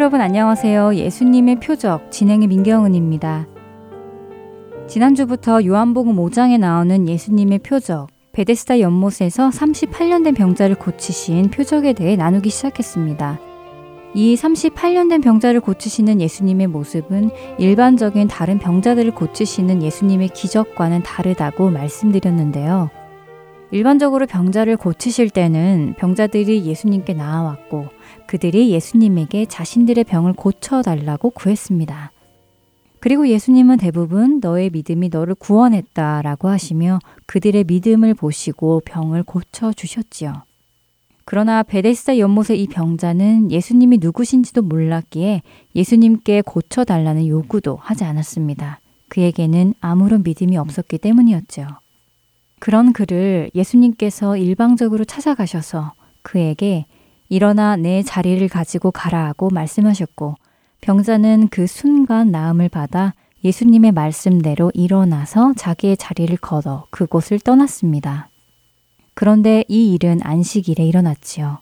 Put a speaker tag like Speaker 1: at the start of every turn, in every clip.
Speaker 1: 여러분 안녕하세요. 예수님의 표적 진행의 민경은입니다. 지난주부터 요한복음 5장에 나오는 예수님의 표적 베데스다 연못에서 38년 된 병자를 고치신 표적에 대해 나누기 시작했습니다. 이 38년 된 병자를 고치시는 예수님의 모습은 일반적인 다른 병자들을 고치시는 예수님의 기적과는 다르다고 말씀드렸는데요. 일반적으로 병자를 고치실 때는 병자들이 예수님께 나아왔고 그들이 예수님에게 자신들의 병을 고쳐달라고 구했습니다. 그리고 예수님은 대부분 너의 믿음이 너를 구원했다 라고 하시며 그들의 믿음을 보시고 병을 고쳐주셨지요. 그러나 베데스다 연못의 이 병자는 예수님이 누구신지도 몰랐기에 예수님께 고쳐달라는 요구도 하지 않았습니다. 그에게는 아무런 믿음이 없었기 때문이었죠. 그런 그를 예수님께서 일방적으로 찾아가셔서 그에게 일어나 내 자리를 가지고 가라 하고 말씀하셨고 병자는 그 순간 나음을 받아 예수님의 말씀대로 일어나서 자기의 자리를 걷어 그곳을 떠났습니다. 그런데 이 일은 안식일에 일어났지요.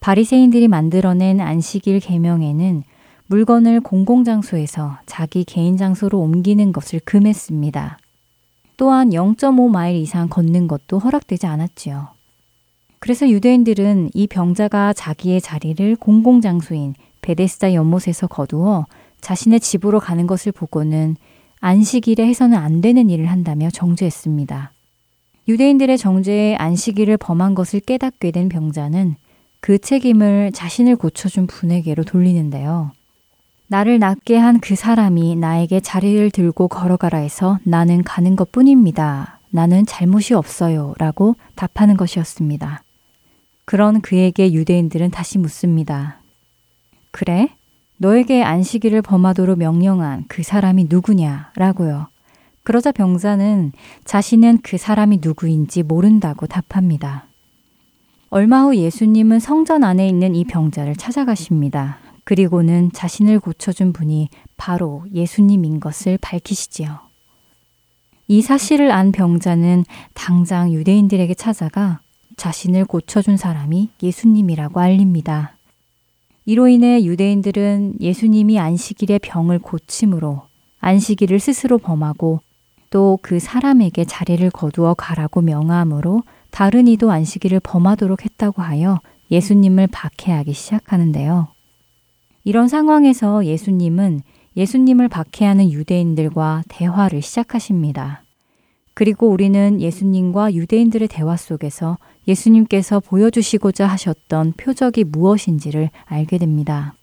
Speaker 1: 바리새인들이 만들어낸 안식일 계명에는 물건을 공공장소에서 자기 개인 장소로 옮기는 것을 금했습니다. 또한 0.5마일 이상 걷는 것도 허락되지 않았지요. 그래서 유대인들은 이 병자가 자기의 자리를 공공장소인 베데스다 연못에서 거두어 자신의 집으로 가는 것을 보고는 안식일에 해서는 안 되는 일을 한다며 정죄했습니다. 유대인들의 정죄에 안식일을 범한 것을 깨닫게 된 병자는 그 책임을 자신을 고쳐준 분에게로 돌리는데요. 나를 낫게 한 그 사람이 나에게 자리를 들고 걸어가라 해서 나는 가는 것 뿐입니다. 나는 잘못이 없어요. 라고 답하는 것이었습니다. 그런 그에게 유대인들은 다시 묻습니다. 그래? 너에게 안식일을 범하도록 명령한 그 사람이 누구냐? 라고요. 그러자 병자는 자신은 그 사람이 누구인지 모른다고 답합니다. 얼마 후 예수님은 성전 안에 있는 이 병자를 찾아가십니다. 그리고는 자신을 고쳐준 분이 바로 예수님인 것을 밝히시지요. 이 사실을 안 병자는 당장 유대인들에게 찾아가 자신을 고쳐준 사람이 예수님이라고 알립니다. 이로 인해 유대인들은 예수님이 안식일의 병을 고침으로 안식일을 스스로 범하고 또 그 사람에게 자리를 거두어 가라고 명함으로 다른 이도 안식일을 범하도록 했다고 하여 예수님을 박해하기 시작하는데요. 이런 상황에서 예수님은 예수님을 박해하는 유대인들과 대화를 시작하십니다. 그리고 우리는 예수님과 유대인들의 대화 속에서 예수님께서 보여주시고자 하셨던 표적이 무엇인지를 알게 됩니다.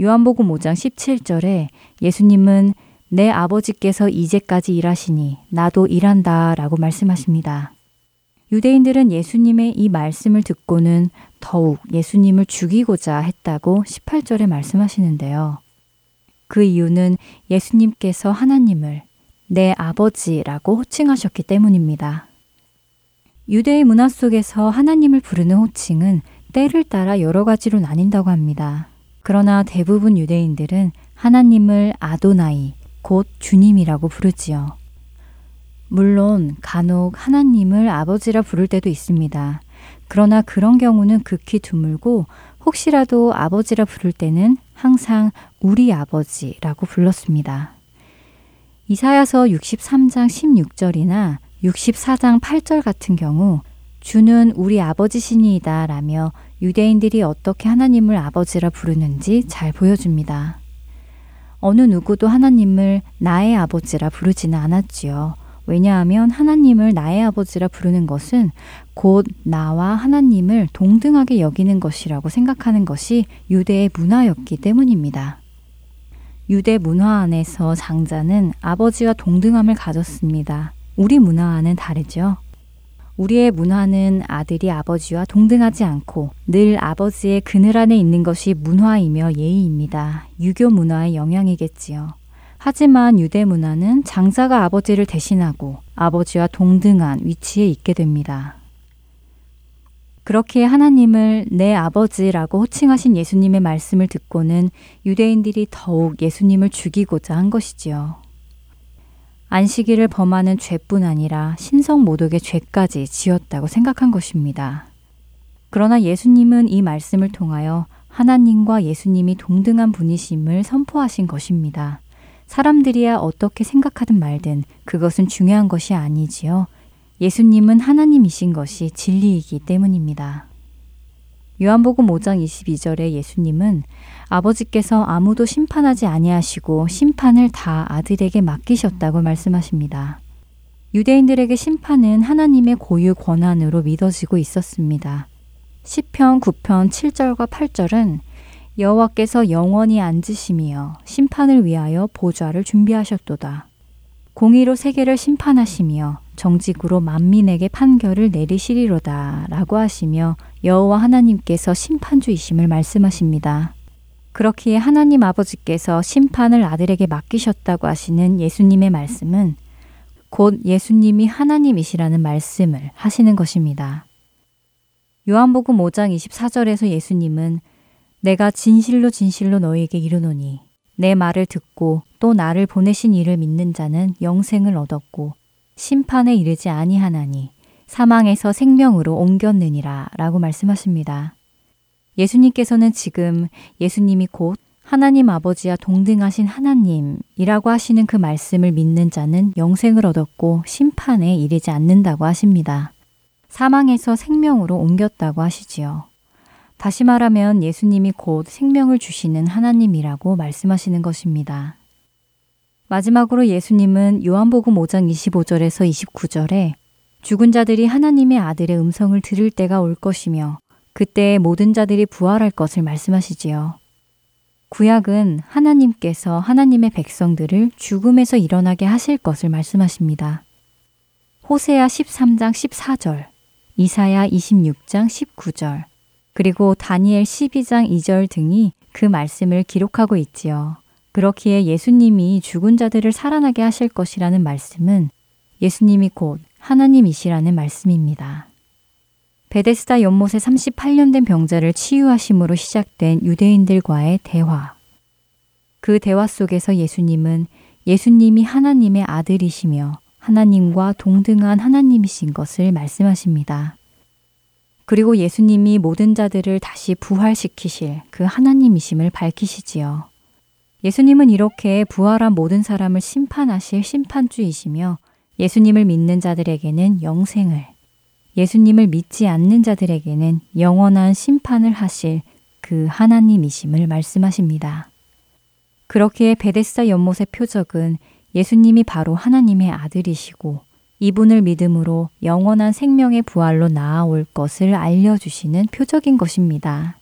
Speaker 1: 요한복음 5장 17절에 예수님은 내 아버지께서 이제까지 일하시니 나도 일한다 라고 말씀하십니다. 유대인들은 예수님의 이 말씀을 듣고는 더욱 예수님을 죽이고자 했다고 18절에 말씀하시는데요. 그 이유는 예수님께서 하나님을 내 아버지라고 호칭하셨기 때문입니다. 유대의 문화 속에서 하나님을 부르는 호칭은 때를 따라 여러 가지로 나뉜다고 합니다. 그러나 대부분 유대인들은 하나님을 아도나이, 곧 주님이라고 부르지요. 물론 간혹 하나님을 아버지라 부를 때도 있습니다. 그러나 그런 경우는 극히 드물고 혹시라도 아버지라 부를 때는 항상 우리 아버지라고 불렀습니다. 이사야서 63장 16절이나 64장 8절 같은 경우 주는 우리 아버지시니이다 라며 유대인들이 어떻게 하나님을 아버지라 부르는지 잘 보여줍니다. 어느 누구도 하나님을 나의 아버지라 부르지는 않았지요. 왜냐하면 하나님을 나의 아버지라 부르는 것은 곧 나와 하나님을 동등하게 여기는 것이라고 생각하는 것이 유대의 문화였기 때문입니다. 유대 문화 안에서 장자는 아버지와 동등함을 가졌습니다. 우리 문화와는 다르죠. 우리의 문화는 아들이 아버지와 동등하지 않고 늘 아버지의 그늘 안에 있는 것이 문화이며 예의입니다. 유교 문화의 영향이겠지요. 하지만 유대 문화는 장자가 아버지를 대신하고 아버지와 동등한 위치에 있게 됩니다. 그렇게 하나님을 내 아버지라고 호칭하신 예수님의 말씀을 듣고는 유대인들이 더욱 예수님을 죽이고자 한 것이지요. 안식일을 범하는 죄뿐 아니라 신성 모독의 죄까지 지었다고 생각한 것입니다. 그러나 예수님은 이 말씀을 통하여 하나님과 예수님이 동등한 분이심을 선포하신 것입니다. 사람들이야 어떻게 생각하든 말든 그것은 중요한 것이 아니지요. 예수님은 하나님이신 것이 진리이기 때문입니다. 요한복음 5장 22절에 예수님은 아버지께서 아무도 심판하지 아니하시고 심판을 다 아들에게 맡기셨다고 말씀하십니다. 유대인들에게 심판은 하나님의 고유 권한으로 믿어지고 있었습니다. 시편 9편 7절과 8절은 여호와께서 영원히 앉으심이여 심판을 위하여 보좌를 준비하셨도다. 공의로 세계를 심판하시며 정직으로 만민에게 판결을 내리시리로다 라고 하시며 여호와 하나님께서 심판주이심을 말씀하십니다. 그렇기에 하나님 아버지께서 심판을 아들에게 맡기셨다고 하시는 예수님의 말씀은 곧 예수님이 하나님이시라는 말씀을 하시는 것입니다. 요한복음 5장 24절에서 예수님은 내가 진실로 진실로 너희에게 이르노니 내 말을 듣고 또 나를 보내신 이를 믿는 자는 영생을 얻었고 심판에 이르지 아니하나니 사망에서 생명으로 옮겼느니라 라고 말씀하십니다. 예수님께서는 지금 예수님이 곧 하나님 아버지와 동등하신 하나님이라고 하시는 그 말씀을 믿는 자는 영생을 얻었고 심판에 이르지 않는다고 하십니다. 사망에서 생명으로 옮겼다고 하시지요. 다시 말하면 예수님이 곧 생명을 주시는 하나님이라고 말씀하시는 것입니다. 마지막으로 예수님은 요한복음 5장 25절에서 29절에 죽은 자들이 하나님의 아들의 음성을 들을 때가 올 것이며 그때 모든 자들이 부활할 것을 말씀하시지요. 구약은 하나님께서 하나님의 백성들을 죽음에서 일어나게 하실 것을 말씀하십니다. 호세아 13장 14절, 이사야 26장 19절, 그리고 다니엘 12장 2절 등이 그 말씀을 기록하고 있지요. 그렇기에 예수님이 죽은 자들을 살아나게 하실 것이라는 말씀은 예수님이 곧 하나님이시라는 말씀입니다. 베데스다 연못에 38년 된 병자를 치유하심으로 시작된 유대인들과의 대화. 그 대화 속에서 예수님은 예수님이 하나님의 아들이시며 하나님과 동등한 하나님이신 것을 말씀하십니다. 그리고 예수님이 모든 자들을 다시 부활시키실 그 하나님이심을 밝히시지요. 예수님은 이렇게 부활한 모든 사람을 심판하실 심판주이시며 예수님을 믿는 자들에게는 영생을, 예수님을 믿지 않는 자들에게는 영원한 심판을 하실 그 하나님이심을 말씀하십니다. 그렇기에 베데스다 연못의 표적은 예수님이 바로 하나님의 아들이시고 이분을 믿음으로 영원한 생명의 부활로 나아올 것을 알려주시는 표적인 것입니다.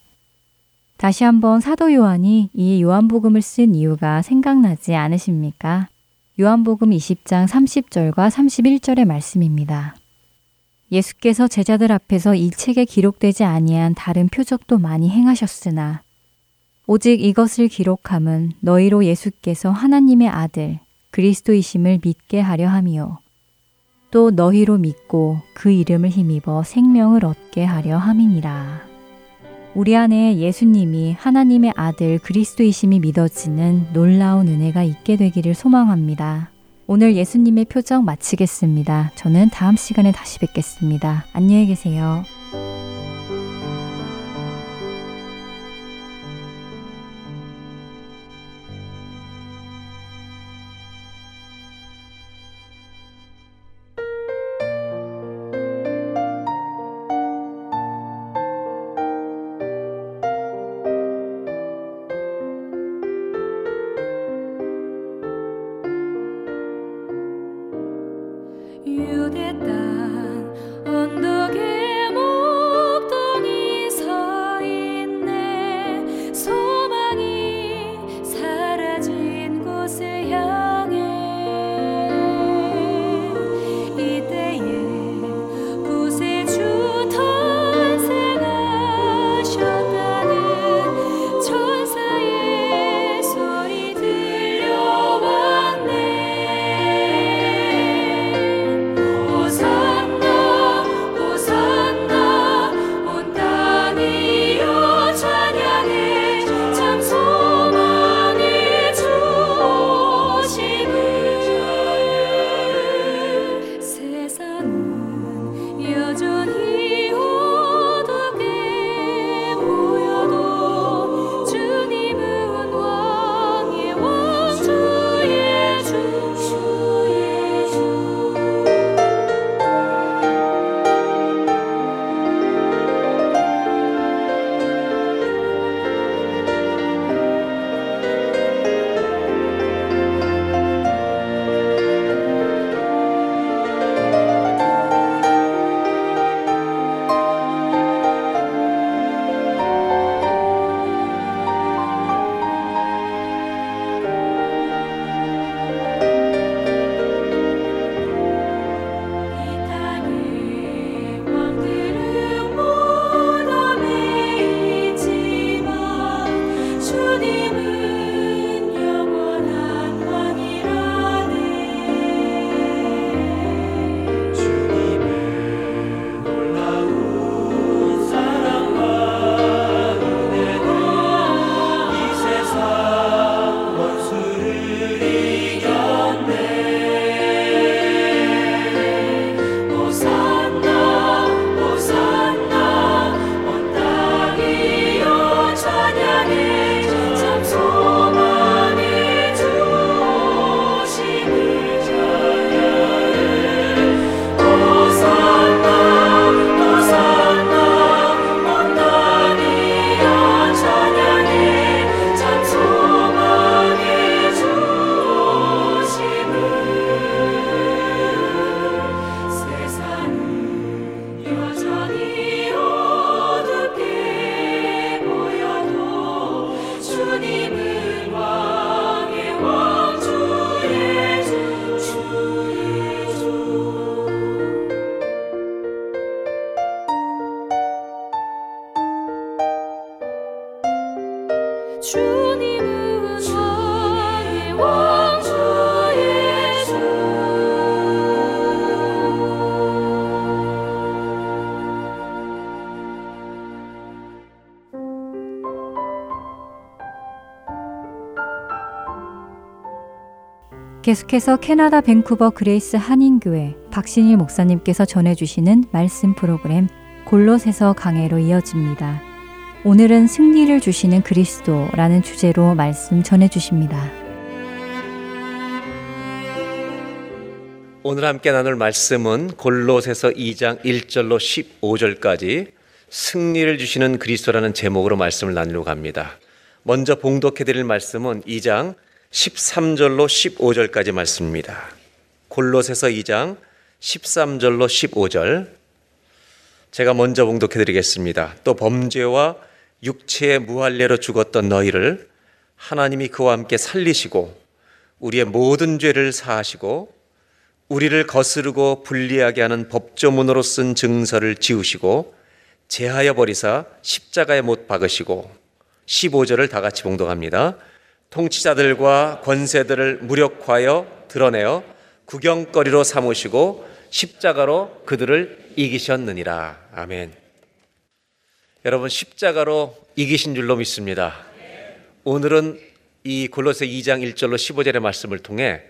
Speaker 1: 다시 한번 사도 요한이 이 요한복음을 쓴 이유가 생각나지 않으십니까? 요한복음 20장 30절과 31절의 말씀입니다. 예수께서 제자들 앞에서 이 책에 기록되지 아니한 다른 표적도 많이 행하셨으나 오직 이것을 기록함은 너희로 예수께서 하나님의 아들 그리스도이심을 믿게 하려 함이요 또 너희로 믿고 그 이름을 힘입어 생명을 얻게 하려 함이니라. 우리 안에 예수님이 하나님의 아들 그리스도이심이 믿어지는 놀라운 은혜가 있게 되기를 소망합니다. 오늘 예수님의 표정 마치겠습니다. 저는 다음 시간에 다시 뵙겠습니다. 안녕히 계세요. 계속해서 캐나다 밴쿠버 그레이스 한인교회 박신일 목사님께서 전해주시는 말씀 프로그램 골로새서 강해로 이어집니다. 오늘은 승리를 주시는 그리스도라는 주제로 말씀 전해주십니다.
Speaker 2: 오늘 함께 나눌 말씀은 골로새서 2장 1절로 15절까지 승리를 주시는 그리스도라는 제목으로 말씀을 나누려고 합니다. 먼저 봉독해 드릴 말씀은 2장 13절로 15절까지 말씀입니다. 골롯에서 2장 13절로 15절 제가 먼저 봉독해 드리겠습니다. 또 범죄와 육체의 무할례로 죽었던 너희를 하나님이 그와 함께 살리시고 우리의 모든 죄를 사하시고 우리를 거스르고 불리하게 하는 법조문으로 쓴 증서를 지우시고 제하여 버리사 십자가에 못 박으시고 15절을 다 같이 봉독합니다. 통치자들과 권세들을 무력화하여 드러내어 구경거리로 삼으시고 십자가로 그들을 이기셨느니라. 아멘. 여러분 십자가로 이기신 줄로 믿습니다. 오늘은 이 골로새 2장 1절로 15절의 말씀을 통해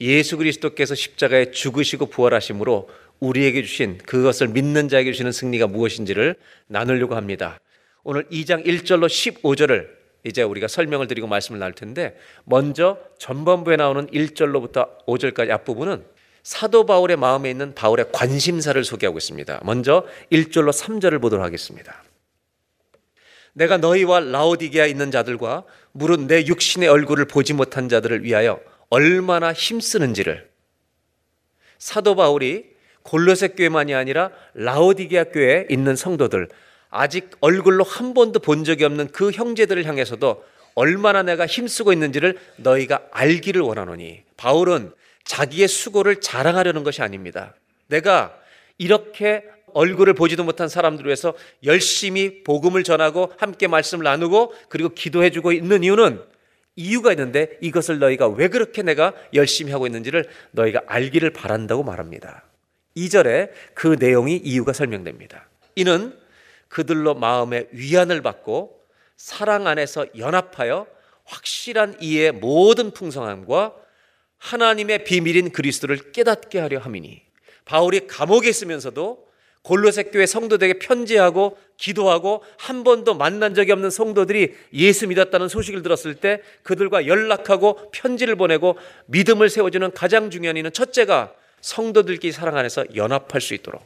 Speaker 2: 예수 그리스도께서 십자가에 죽으시고 부활하심으로 우리에게 주신 그것을 믿는 자에게 주시는 승리가 무엇인지를 나누려고 합니다. 오늘 2장 1절로 15절을 이제 우리가 설명을 드리고 말씀을 나눌 텐데 먼저 전반부에 나오는 1절로부터 5절까지 앞부분은 사도 바울의 마음에 있는 바울의 관심사를 소개하고 있습니다. 먼저 1절로 3절을 보도록 하겠습니다. 내가 너희와 라오디게아 있는 자들과 무릇 내 육신의 얼굴을 보지 못한 자들을 위하여 얼마나 힘쓰는지를 사도 바울이 골로새 교회만이 아니라 라오디게아 교회에 있는 성도들 아직 얼굴로 한 번도 본 적이 없는 그 형제들을 향해서도 얼마나 내가 힘쓰고 있는지를 너희가 알기를 원하노니 바울은 자기의 수고를 자랑하려는 것이 아닙니다. 내가 이렇게 얼굴을 보지도 못한 사람들 위해서 열심히 복음을 전하고 함께 말씀을 나누고 그리고 기도해 주고 있는 이유는 이유가 있는데 이것을 너희가 왜 그렇게 내가 열심히 하고 있는지를 너희가 알기를 바란다고 말합니다. 2절에 그 내용이 이유가 설명됩니다. 이는 그들로 마음의 위안을 받고 사랑 안에서 연합하여 확실한 이의 모든 풍성함과 하나님의 비밀인 그리스도를 깨닫게 하려 함이니 바울이 감옥에 있으면서도 골로새 교회 성도들에게 편지하고 기도하고 한 번도 만난 적이 없는 성도들이 예수 믿었다는 소식을 들었을 때 그들과 연락하고 편지를 보내고 믿음을 세워주는 가장 중요한 이는 첫째가 성도들끼리 사랑 안에서 연합할 수 있도록.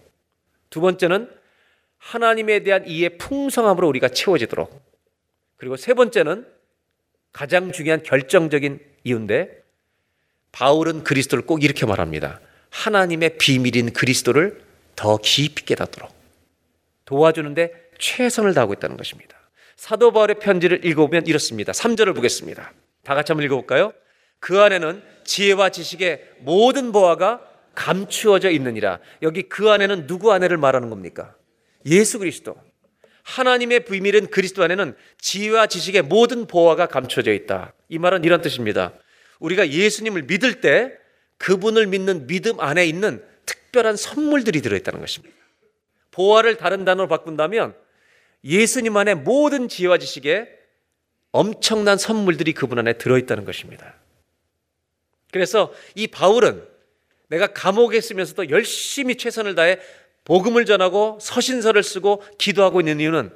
Speaker 2: 두 번째는 하나님에 대한 이해 풍성함으로 우리가 채워지도록. 그리고 세 번째는 가장 중요한 결정적인 이유인데 바울은 그리스도를 꼭 이렇게 말합니다. 하나님의 비밀인 그리스도를 더 깊이 깨닫도록 도와주는데 최선을 다하고 있다는 것입니다. 사도 바울의 편지를 읽어보면 이렇습니다. 3절을 보겠습니다. 다 같이 한번 읽어볼까요? 그 안에는 지혜와 지식의 모든 보화가 감추어져 있느니라. 여기 그 안에는 누구 안에를 말하는 겁니까? 예수 그리스도. 하나님의 비밀은 그리스도 안에는 지혜와 지식의 모든 보화가 감춰져 있다. 이 말은 이런 뜻입니다. 우리가 예수님을 믿을 때 그분을 믿는 믿음 안에 있는 특별한 선물들이 들어있다는 것입니다. 보화를 다른 단어로 바꾼다면 예수님 안에 모든 지혜와 지식에 엄청난 선물들이 그분 안에 들어있다는 것입니다. 그래서 이 바울은 내가 감옥에 있으면서도 열심히 최선을 다해 복음을 전하고 서신서를 쓰고 기도하고 있는 이유는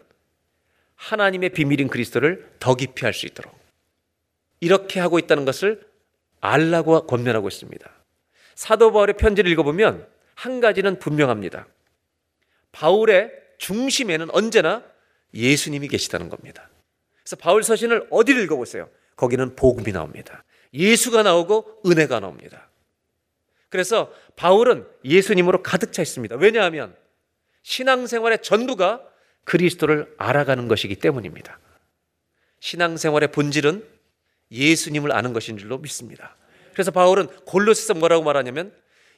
Speaker 2: 하나님의 비밀인 그리스도를 더 깊이 할 수 있도록 이렇게 하고 있다는 것을 알라고 권면하고 있습니다. 사도 바울의 편지를 읽어보면 한 가지는 분명합니다. 바울의 중심에는 언제나 예수님이 계시다는 겁니다. 그래서 바울 서신을 어디를 읽어보세요? 거기는 복음이 나옵니다. 예수가 나오고 은혜가 나옵니다. 그래서 바울은 예수님으로 가득 차 있습니다. 왜냐하면 신앙생활의 전부가 그리스도를 알아가는 것이기 때문입니다. 신앙생활의 본질은 예수님을 아는 것인 줄로 믿습니다. 그래서 바울은 골로새서 뭐라고 말하냐면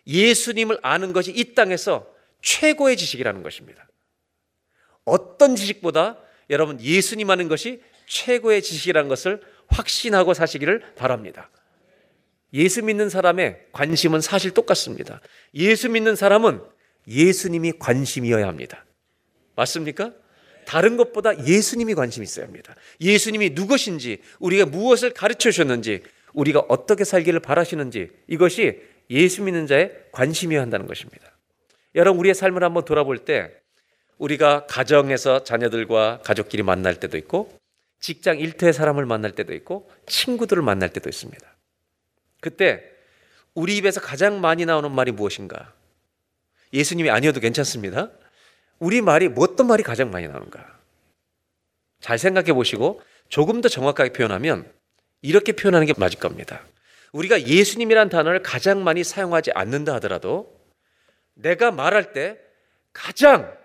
Speaker 2: 예수님을 아는 것이 이 땅에서 최고의 지식이라는 것입니다. 어떤 지식보다 여러분 예수님 아는 것이 최고의 지식이라는 것을 확신하고 사시기를 바랍니다. 예수 믿는 사람의 관심은 사실 똑같습니다. 예수 믿는 사람은 예수님이 관심이어야 합니다. 맞습니까? 다른 것보다 예수님이 관심 있어야 합니다. 예수님이 누구신지, 우리가 무엇을 가르쳐 주셨는지, 우리가 어떻게 살기를 바라시는지, 이것이 예수 믿는 자의 관심이어야 한다는 것입니다. 여러분, 우리의 삶을 한번 돌아볼 때, 우리가 가정에서 자녀들과 가족끼리 만날 때도 있고, 직장 일터의 사람을 만날 때도 있고, 친구들을 만날 때도 있습니다. 그때 우리 입에서 가장 많이 나오는 말이 무엇인가? 예수님이 아니어도 괜찮습니다. 우리 말이 뭐 어떤 말이 가장 많이 나오는가? 잘 생각해 보시고 조금 더 정확하게 표현하면 이렇게 표현하는 게 맞을 겁니다. 우리가 예수님이란 단어를 가장 많이 사용하지 않는다 하더라도 내가 말할 때 가장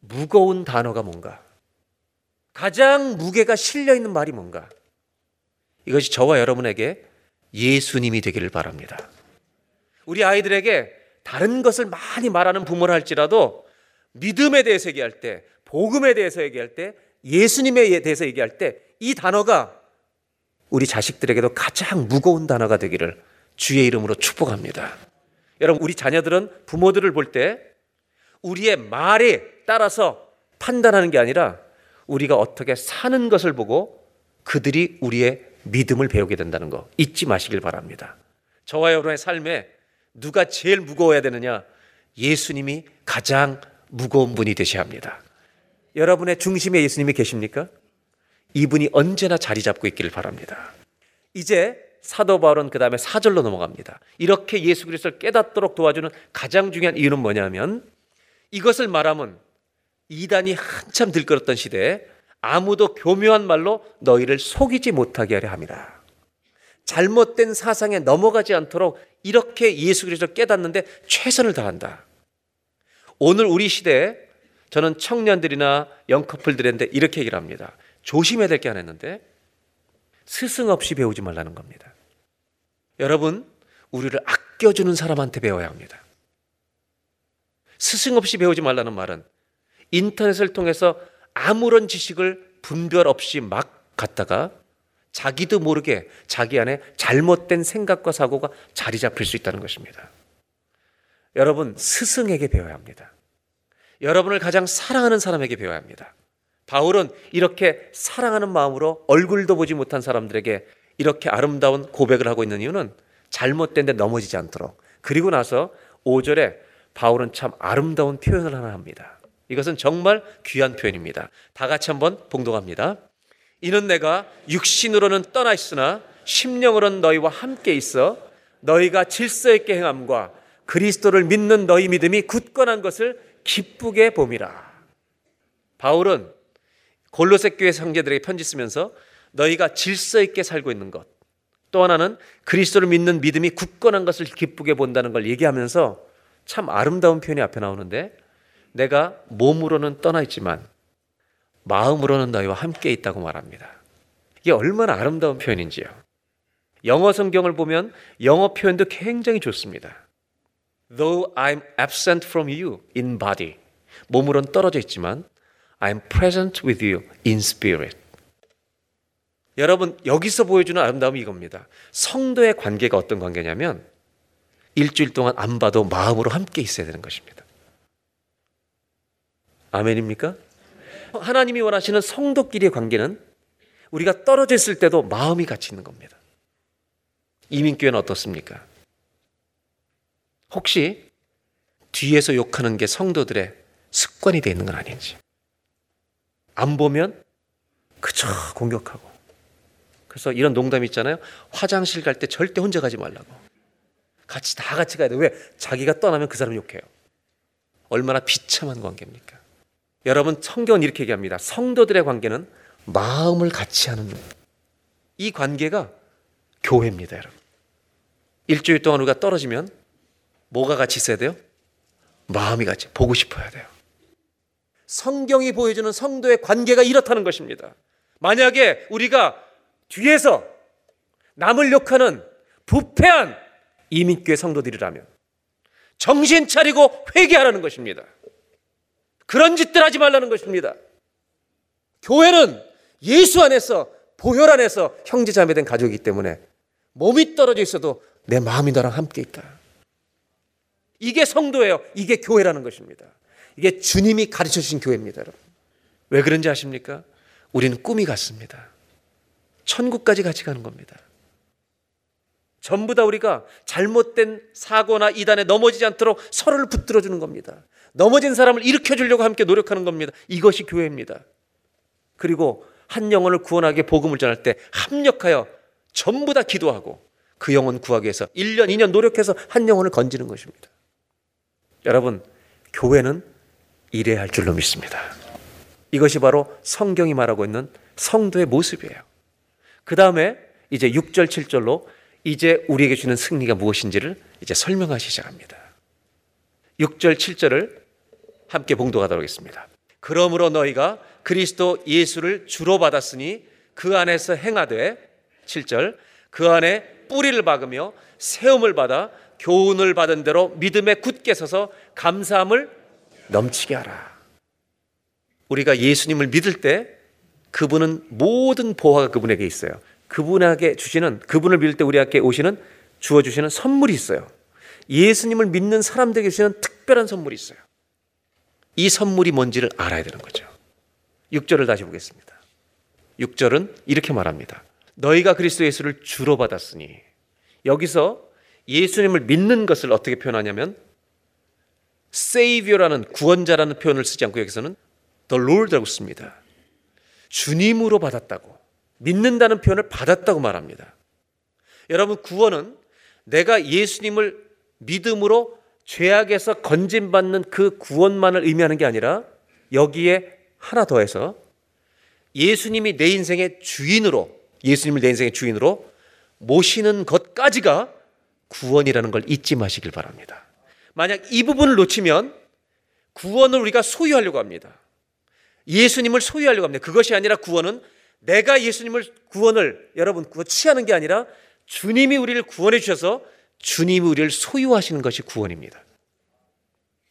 Speaker 2: 무거운 단어가 뭔가? 가장 무게가 실려 있는 말이 뭔가? 이것이 저와 여러분에게 예수님이 되기를 바랍니다. 우리 아이들에게 다른 것을 많이 말하는 부모를 할지라도 믿음에 대해서 얘기할 때, 복음에 대해서 얘기할 때, 예수님에 대해서 얘기할 때 이 단어가 우리 자식들에게도 가장 무거운 단어가 되기를 주의 이름으로 축복합니다. 여러분, 우리 자녀들은 부모들을 볼 때 우리의 말에 따라서 판단하는 게 아니라 우리가 어떻게 사는 것을 보고 그들이 우리의 믿음을 배우게 된다는 거 잊지 마시길 바랍니다. 저와 여러분의 삶에 누가 제일 무거워야 되느냐? 예수님이 가장 무거운 분이 되셔야 합니다. 여러분의 중심에 예수님이 계십니까? 이분이 언제나 자리 잡고 있기를 바랍니다. 이제 사도 바울은 그 다음에 사절로 넘어갑니다. 이렇게 예수 그리스도를 깨닫도록 도와주는 가장 중요한 이유는 뭐냐면 이것을 말하면 이단이 한참 들끓었던 시대에 아무도 교묘한 말로 너희를 속이지 못하게 하려 함이라. 잘못된 사상에 넘어가지 않도록 이렇게 예수 그리스도를 깨닫는데 최선을 다한다. 오늘 우리 시대에 저는 청년들이나 영커플들인데 이렇게 얘기를 합니다. 조심해야 될 게 하나 있는데 스승 없이 배우지 말라는 겁니다. 여러분, 우리를 아껴주는 사람한테 배워야 합니다. 스승 없이 배우지 말라는 말은 인터넷을 통해서 아무런 지식을 분별 없이 막 갖다가 자기도 모르게 자기 안에 잘못된 생각과 사고가 자리 잡힐 수 있다는 것입니다. 여러분, 스승에게 배워야 합니다. 여러분을 가장 사랑하는 사람에게 배워야 합니다. 바울은 이렇게 사랑하는 마음으로 얼굴도 보지 못한 사람들에게 이렇게 아름다운 고백을 하고 있는 이유는 잘못된 데 넘어지지 않도록. 그리고 나서 5절에 바울은 참 아름다운 표현을 하나 합니다. 이것은 정말 귀한 표현입니다. 다 같이 한번 봉독합니다. 이는 내가 육신으로는 떠나 있으나 심령으로는 너희와 함께 있어 너희가 질서 있게 행함과 그리스도를 믿는 너희 믿음이 굳건한 것을 기쁘게 봄이라. 바울은 골로새 교회 성제들에게 편지 쓰면서 너희가 질서 있게 살고 있는 것, 또 하나는 그리스도를 믿는 믿음이 굳건한 것을 기쁘게 본다는 걸 얘기하면서 참 아름다운 표현이 앞에 나오는데 내가 몸으로는 떠나 있지만 마음으로는 너희와 함께 있다고 말합니다. 이게 얼마나 아름다운 표현인지요. 영어 성경을 보면 영어 표현도 굉장히 좋습니다. Though I'm absent from you in body. 몸으로는 떨어져 있지만 I'm present with you in spirit. 여러분, 여기서 보여주는 아름다움이 이겁니다. 성도의 관계가 어떤 관계냐면 일주일 동안 안 봐도 마음으로 함께 있어야 되는 것입니다. 아멘입니까? 하나님이 원하시는 성도끼리의 관계는 우리가 떨어져 있을 때도 마음이 같이 있는 겁니다. 이민교회는 어떻습니까? 혹시 뒤에서 욕하는 게 성도들의 습관이 되어 있는 건 아닌지. 안 보면 그저 공격하고. 그래서 이런 농담 있잖아요. 화장실 갈 때 절대 혼자 가지 말라고. 같이 다 같이 가야 돼. 왜? 자기가 떠나면 그 사람 욕해요. 얼마나 비참한 관계입니까? 여러분 성경은 이렇게 얘기합니다. 성도들의 관계는 마음을 같이 하는 이 관계가 교회입니다, 여러분. 일주일 동안 우리가 떨어지면 뭐가 같이 있어야 돼요? 마음이 같이 보고 싶어야 돼요. 성경이 보여주는 성도의 관계가 이렇다는 것입니다. 만약에 우리가 뒤에서 남을 욕하는 부패한 이민교회 성도들이라면 정신 차리고 회개하라는 것입니다. 그런 짓들 하지 말라는 것입니다. 교회는 예수 안에서 보혈 안에서 형제 자매된 가족이기 때문에 몸이 떨어져 있어도 내 마음이 너랑 함께 있다. 이게 성도예요. 이게 교회라는 것입니다. 이게 주님이 가르쳐 주신 교회입니다, 여러분. 왜 그런지 아십니까? 우리는 꿈이 같습니다. 천국까지 같이 가는 겁니다. 전부 다 우리가 잘못된 사고나 이단에 넘어지지 않도록 서로를 붙들어 주는 겁니다. 넘어진 사람을 일으켜 주려고 함께 노력하는 겁니다. 이것이 교회입니다. 그리고 한 영혼을 구원하게 복음을 전할 때 합력하여 전부 다 기도하고 그 영혼 구하기 위해서 1년, 2년 노력해서 한 영혼을 건지는 것입니다. 여러분, 교회는 이래야 할 줄로 믿습니다. 이것이 바로 성경이 말하고 있는 성도의 모습이에요. 그 다음에 이제 6절, 7절로 이제 우리에게 주는 승리가 무엇인지를 이제 설명하시 시작합니다. 6절, 7절을 함께 봉독하도록 하겠습니다. 그러므로 너희가 그리스도 예수를 주로 받았으니 그 안에서 행하되 7절 그 안에 뿌리를 박으며 세움을 받아 교훈을 받은 대로 믿음에 굳게 서서 감사함을 넘치게 하라. 우리가 예수님을 믿을 때 그분은 모든 보화가 그분에게 있어요. 그분에게 주시는 그분을 믿을 때 우리에게 오시는 주어 주시는 선물이 있어요. 예수님을 믿는 사람들에게 주시는 특별한 선물이 있어요. 이 선물이 뭔지를 알아야 되는 거죠. 6절을 다시 보겠습니다. 6절은 이렇게 말합니다. 너희가 그리스도 예수를 주로 받았으니 여기서 예수님을 믿는 것을 어떻게 표현하냐면 Savior라는 구원자라는 표현을 쓰지 않고 여기서는 The Lord라고 씁니다. 주님으로 받았다고 믿는다는 표현을 받았다고 말합니다. 여러분 구원은 내가 예수님을 믿음으로 죄악에서 건진받는 그 구원만을 의미하는 게 아니라 여기에 하나 더해서 예수님이 내 인생의 주인으로 예수님을 내 인생의 주인으로 모시는 것까지가 구원이라는 걸 잊지 마시길 바랍니다. 만약 이 부분을 놓치면 구원을 우리가 소유하려고 합니다. 예수님을 소유하려고 합니다. 그것이 아니라 구원은 내가 예수님을 구원을 여러분 취하는 게 아니라 주님이 우리를 구원해 주셔서 주님이 우리를 소유하시는 것이 구원입니다.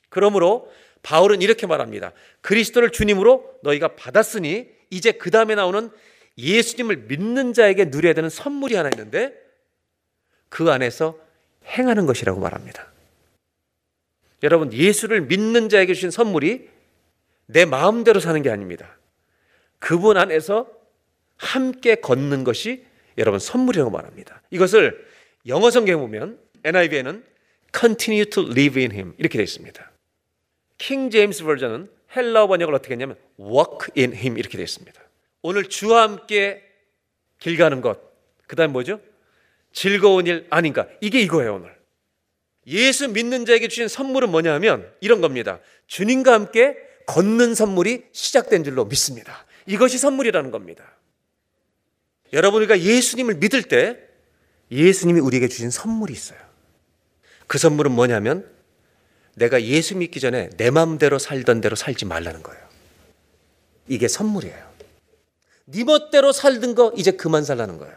Speaker 2: 그러므로 바울은 이렇게 말합니다. 그리스도를 주님으로 너희가 받았으니 이제 그 다음에 나오는 예수님을 믿는 자에게 누려야 되는 선물이 하나 있는데 그 안에서 행하는 것이라고 말합니다. 여러분, 예수를 믿는 자에게 주신 선물이 내 마음대로 사는 게 아닙니다. 그분 안에서 함께 걷는 것이 여러분 선물이라고 말합니다. 이것을 영어 성경에 보면 NIV에는 continue to live in him 이렇게 되어 있습니다. 킹 제임스 버전은 헬라어 번역을 어떻게 했냐면 walk in him 이렇게 되어 있습니다. 오늘 주와 함께 길 가는 것. 그다음 뭐죠? 즐거운 일 아닌가? 이게 이거예요, 오늘. 예수 믿는 자에게 주신 선물은 뭐냐 하면 이런 겁니다. 주님과 함께 걷는 선물이 시작된 줄로 믿습니다. 이것이 선물이라는 겁니다. 여러분 우리가 예수님을 믿을 때 예수님이 우리에게 주신 선물이 있어요. 그 선물은 뭐냐면 내가 예수 믿기 전에 내 마음대로 살던 대로 살지 말라는 거예요. 이게 선물이에요. 네 멋대로 살던 거 이제 그만 살라는 거예요.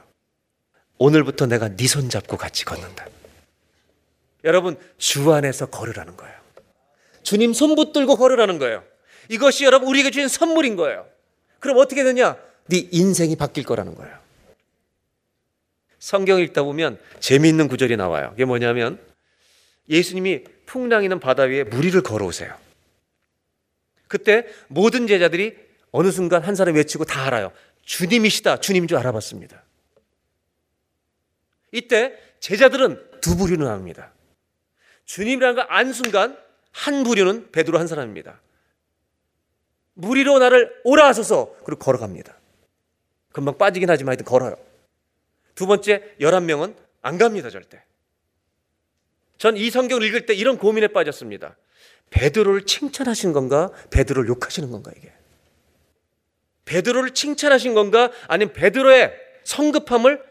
Speaker 2: 오늘부터 내가 네 손 잡고 같이 걷는다. 여러분 주 안에서 걸으라는 거예요. 주님 손 붙들고 걸으라는 거예요. 이것이 여러분 우리에게 주신 선물인 거예요. 그럼 어떻게 되냐? 네 인생이 바뀔 거라는 거예요. 성경 읽다 보면 재미있는 구절이 나와요. 이게 뭐냐면 예수님이 풍랑이는 바다 위에 무리를 걸어오세요. 그때 모든 제자들이 어느 순간 한 사람 외치고 다 알아요. 주님이시다. 주님인 줄 알아봤습니다. 이때 제자들은 두 부류는 합니다. 주님이라는 걸 안 순간 한 부류는 베드로 한 사람입니다. 무리로 나를 오라 하소서 그리고 걸어갑니다. 금방 빠지긴 하지만 하여튼 걸어요. 두 번째 11명은 안 갑니다 절대. 전 이 성경을 읽을 때 이런 고민에 빠졌습니다. 베드로를 칭찬하신 건가? 베드로를 욕하시는 건가 이게? 베드로를 칭찬하신 건가? 아니면 베드로의 성급함을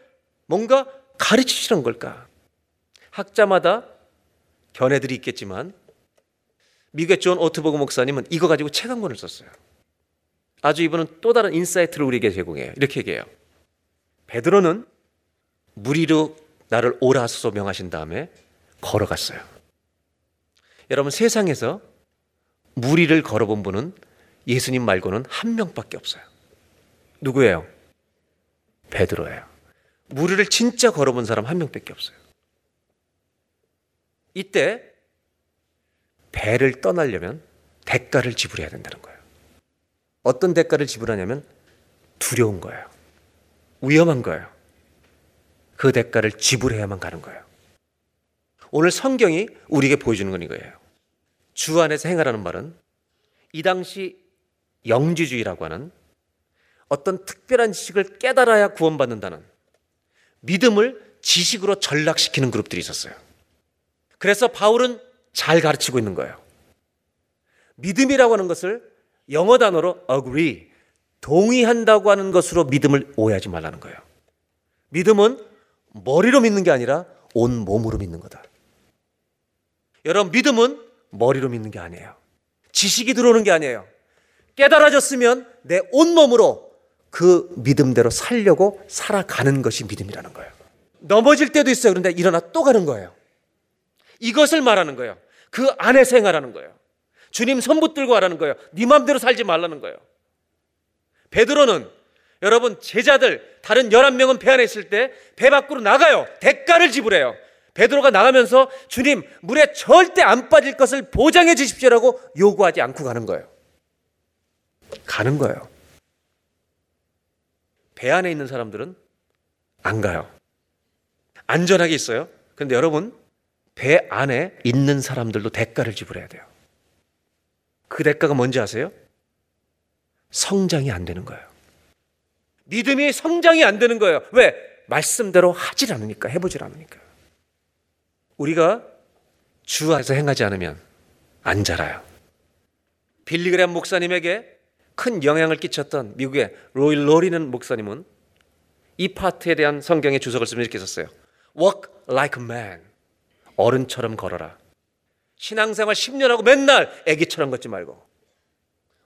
Speaker 2: 뭔가 가르치시는 걸까? 학자마다 견해들이 있겠지만 미국의 존 오트버그 목사님은 이거 가지고 책 한 권을 썼어요. 아주 이분은 또 다른 insight를 우리에게 제공해요. 이렇게 얘기해요. 베드로는 물 위로 나를 오라 하소서 명하신 다음에 걸어갔어요. 여러분 세상에서 물 위를 걸어본 분은 예수님 말고는 한 명밖에 없어요. 누구예요? 베드로예요. 무리를 진짜 걸어본 사람 한 명밖에 없어요. 이때 배를 떠나려면 대가를 지불해야 된다는 거예요. 어떤 대가를 지불하냐면 두려운 거예요. 위험한 거예요. 그 대가를 지불해야만 가는 거예요. 오늘 성경이 우리에게 보여주는 건 이거예요. 주 안에서 행하라는 말은 이 당시 영지주의라고 하는 어떤 특별한 지식을 깨달아야 구원받는다는 믿음을 지식으로 전락시키는 그룹들이 있었어요. 그래서 바울은 잘 가르치고 있는 거예요. 믿음이라고 하는 것을 영어 단어로 agree, 동의한다고 하는 것으로 믿음을 오해하지 말라는 거예요. 믿음은 머리로 믿는 게 아니라 온 몸으로 믿는 거다. 여러분, 믿음은 머리로 믿는 게 아니에요. 지식이 들어오는 게 아니에요. 깨달아졌으면 내 온 몸으로 그 믿음대로 살려고 살아가는 것이 믿음이라는 거예요. 넘어질 때도 있어요. 그런데 일어나 또 가는 거예요. 이것을 말하는 거예요. 그 안에 생활하는 거예요. 주님 손 붙들고 하라는 거예요. 네 마음대로 살지 말라는 거예요. 베드로는 여러분 제자들 다른 11명은 배 안에 있을 때 배 밖으로 나가요. 대가를 지불해요. 베드로가 나가면서 주님 물에 절대 안 빠질 것을 보장해 주십시오라고 요구하지 않고 가는 거예요. 가는 거예요. 배 안에 있는 사람들은 안 가요. 안전하게 있어요. 그런데 여러분, 배 안에 있는 사람들도 대가를 지불해야 돼요. 그 대가가 뭔지 아세요? 성장이 안 되는 거예요. 믿음이 성장이 안 되는 거예요. 왜? 말씀대로 하질 않으니까, 해보질 않으니까. 우리가 주 안에서 행하지 않으면 안 자라요. 빌리그램 목사님에게 큰 영향을 끼쳤던 미국의 로일 로리는 목사님은 이 파트에 대한 성경의 주석을 쓰면서 이렇게 썼어요. Walk like a man. 어른처럼 걸어라. 신앙생활 10년 하고 맨날 애기처럼 걷지 말고.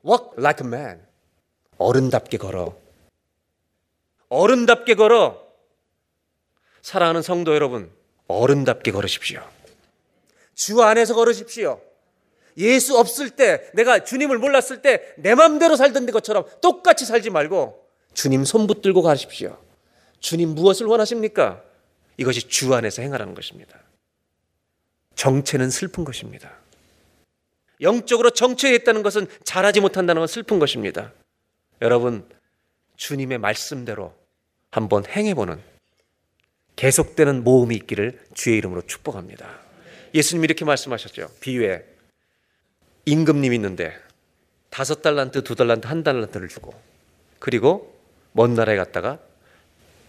Speaker 2: Walk like a man. 어른답게 걸어. 어른답게 걸어. 사랑하는 성도 여러분, 어른답게 걸으십시오. 주 안에서 걸으십시오. 예수 없을 때, 내가 주님을 몰랐을 때내 맘대로 살던 것처럼 똑같이 살지 말고 주님 손 붙들고 가십시오. 주님 무엇을 원하십니까? 이것이 주 안에서 행하라는 것입니다. 정체는 슬픈 것입니다. 영적으로 정체했다는 것은 잘하지 못한다는 건 슬픈 것입니다. 여러분, 주님의 말씀대로 한번 행해보는 계속되는 모험이 있기를 주의 이름으로 축복합니다. 예수님이 이렇게 말씀하셨죠. 비유에 임금님이 있는데 다섯 달란트, 두 달란트, 한 달란트를 주고 그리고 먼 나라에 갔다가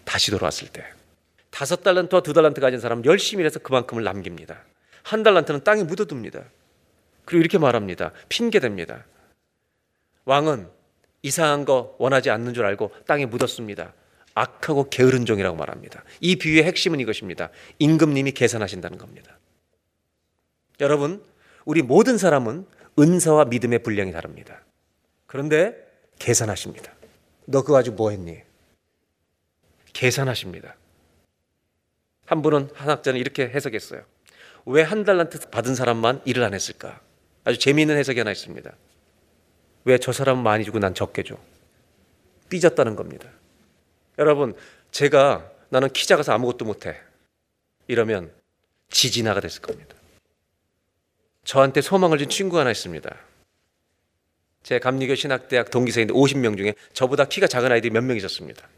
Speaker 2: 다시 돌아왔을 때 다섯 달란트와 두 달란트 가진 사람은 열심히 해서 그만큼을 남깁니다. 한 달란트는 땅에 묻어둡니다. 그리고 이렇게 말합니다. 핑계댑니다. 왕은 이상한 거 원하지 않는 줄 알고 땅에 묻었습니다. 악하고 게으른 종이라고 말합니다. 이 비유의 핵심은 이것입니다. 임금님이 계산하신다는 겁니다. 여러분, 우리 모든 사람은 은사와 믿음의 분량이 다릅니다. 그런데 계산하십니다. 너 그거 가지고 뭐 했니? 계산하십니다. 한 분은 한 학자는 이렇게 해석했어요. 왜 한 달란트 받은 사람만 일을 안 했을까? 아주 재미있는 해석이 하나 있습니다. 왜 저 사람은 많이 주고 난 적게 줘? 삐졌다는 겁니다. 여러분, 제가 나는 키 작아서 아무것도 못해. 이러면 지진아가 됐을 겁니다. 저한테 소망을 준 친구가 하나 있습니다. 제 감리교 신학대학 동기생인데 50명 중에 저보다 키가 작은 아이들이 몇 명 있었습니다.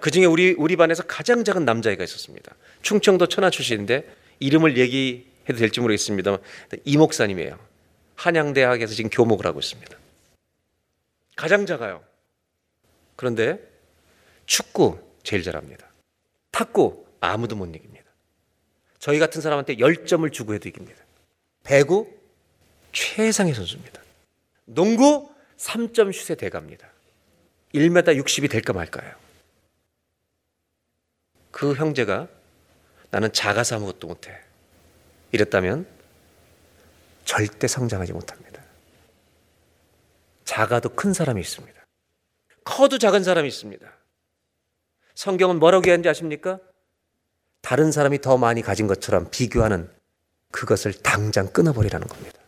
Speaker 2: 그 중에 우리, 우리 반에서 가장 작은 남자애가 있었습니다. 충청도 천안 출신인데 이름을 얘기해도 될지 모르겠습니다. 이 목사님이에요. 한양대학에서 지금 교목을 하고 있습니다. 가장 작아요. 그런데 축구 제일 잘합니다. 탁구 아무도 못 이깁니다. 저희 같은 사람한테 10점을 주고 해도 이깁니다. 배구 최상의 선수입니다. 농구 3점 슛의 대가입니다. 1m 60이 될까 말까요? 그 형제가 나는 작아서 아무것도 못해. 이랬다면 절대 성장하지 못합니다. 작아도 큰 사람이 있습니다. 커도 작은 사람이 있습니다. 성경은 뭐라고 하는지 아십니까? 다른 사람이 더 많이 가진 것처럼 비교하는 그것을 당장 끊어버리라는 겁니다.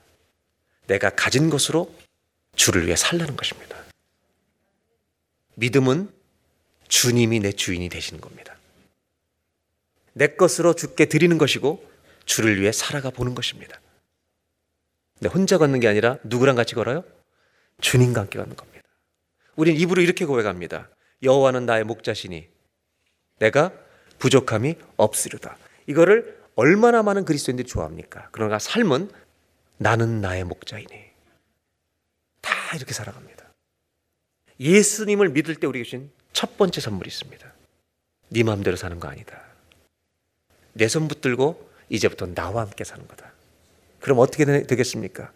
Speaker 2: 내가 가진 것으로 주를 위해 살라는 것입니다. 믿음은 주님이 내 주인이 되시는 겁니다. 내 것으로 주께 드리는 것이고 주를 위해 살아가 보는 것입니다. 근데 혼자 걷는 게 아니라 누구랑 같이 걸어요? 주님과 함께 걷는 겁니다. 우린 입으로 이렇게 고백합니다. 여호와는 나의 목자시니 내가 부족함이 없으리다. 이거를 얼마나 많은 그리스도인들이 좋아합니까? 그러나 삶은 나는 나의 목자이니 다 이렇게 살아갑니다. 예수님을 믿을 때 우리에게 주신 첫 번째 선물이 있습니다. 네 마음대로 사는 거 아니다. 내 손 붙들고 이제부터 나와 함께 사는 거다. 그럼 어떻게 되겠습니까?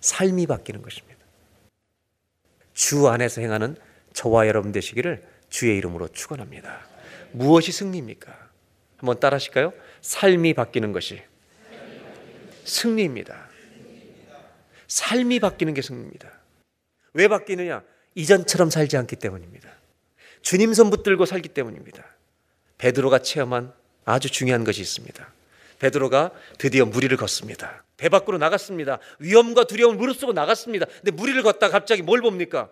Speaker 2: 삶이 바뀌는 것입니다. 주 안에서 행하는 저와 여러분 되시기를 주의 이름으로 축원합니다. 무엇이 승리입니까? 한번 따라 하실까요? 삶이 바뀌는 것이 승리입니다. 삶이 바뀌는 게 승리입니다. 왜 바뀌느냐? 이전처럼 살지 않기 때문입니다. 주님 손 붙들고 살기 때문입니다. 베드로가 체험한 아주 중요한 것이 있습니다. 베드로가 드디어 무리를 걷습니다. 배 밖으로 나갔습니다. 위험과 두려움을 무릅쓰고 나갔습니다. 근데 무리를 걷다 갑자기 뭘 봅니까?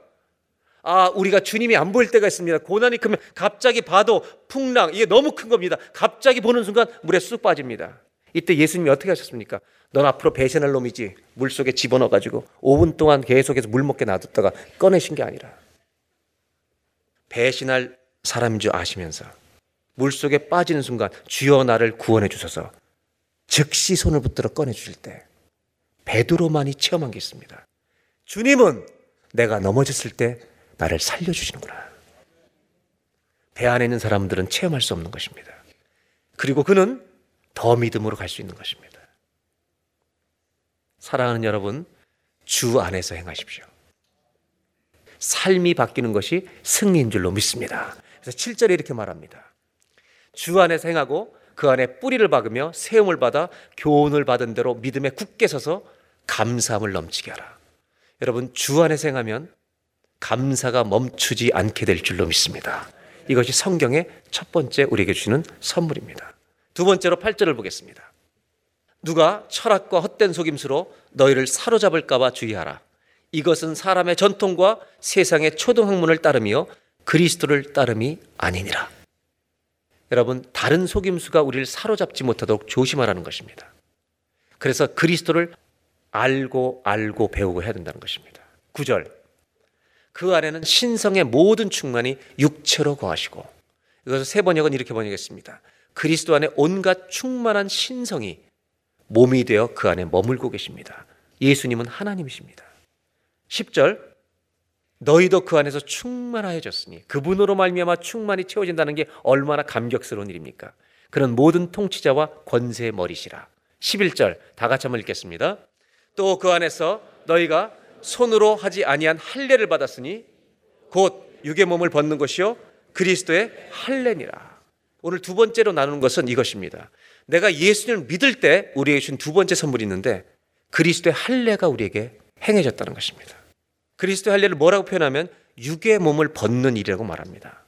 Speaker 2: 아, 우리가 주님이 안 보일 때가 있습니다. 고난이 크면 갑자기 봐도 풍랑, 이게 너무 큰 겁니다. 갑자기 보는 순간 물에 쑥 빠집니다. 이때 예수님이 어떻게 하셨습니까? 넌 앞으로 배신할 놈이지. 물 속에 집어넣어가지고 5분 동안 계속해서 물 먹게 놔뒀다가 꺼내신 게 아니라 배신할 사람인 줄 아시면서 물 속에 빠지는 순간 주여 나를 구원해 주셔서 즉시 손을 붙들어 꺼내 주실 때 베드로만이 체험한 게 있습니다. 주님은 내가 넘어졌을 때 나를 살려주시는구나. 배 안에 있는 사람들은 체험할 수 없는 것입니다. 그리고 그는 더 믿음으로 갈 수 있는 것입니다. 사랑하는 여러분, 주 안에서 행하십시오. 삶이 바뀌는 것이 승리인 줄로 믿습니다. 그래서 7절에 이렇게 말합니다. 주 안에서 행하고 그 안에 뿌리를 박으며 세움을 받아 교훈을 받은 대로 믿음에 굳게 서서 감사함을 넘치게 하라. 여러분, 주 안에서 행하면 감사가 멈추지 않게 될 줄로 믿습니다. 이것이 성경의 첫 번째 우리에게 주는 선물입니다. 두 번째로 8절을 보겠습니다. 누가 철학과 헛된 속임수로 너희를 사로잡을까봐 주의하라. 이것은 사람의 전통과 세상의 초등학문을 따르며 그리스도를 따름이 아니니라. 여러분, 다른 속임수가 우리를 사로잡지 못하도록 조심하라는 것입니다. 그래서 그리스도를 알고 알고 배우고 해야 된다는 것입니다. 9절. 그 안에는 신성의 모든 충만이 육체로 거하시고 이것을 세 번역은 이렇게 번역했습니다. 그리스도 안에 온갖 충만한 신성이 몸이 되어 그 안에 머물고 계십니다. 예수님은 하나님이십니다. 10절 너희도 그 안에서 충만하여졌으니 그분으로 말미암아 충만히 채워진다는 게 얼마나 감격스러운 일입니까? 그런 모든 통치자와 권세의 머리시라. 11절 다 같이 한번 읽겠습니다. 또 그 안에서 너희가 손으로 하지 아니한 할례를 받았으니 곧 육의 몸을 벗는 것이요 그리스도의 할례니라. 오늘 두 번째로 나누는 것은 이것입니다. 내가 예수님을 믿을 때 우리에게 준 두 번째 선물이 있는데 그리스도의 할례가 우리에게 행해졌다는 것입니다. 그리스도의 할례를 뭐라고 표현하면 육의 몸을 벗는 일이라고 말합니다.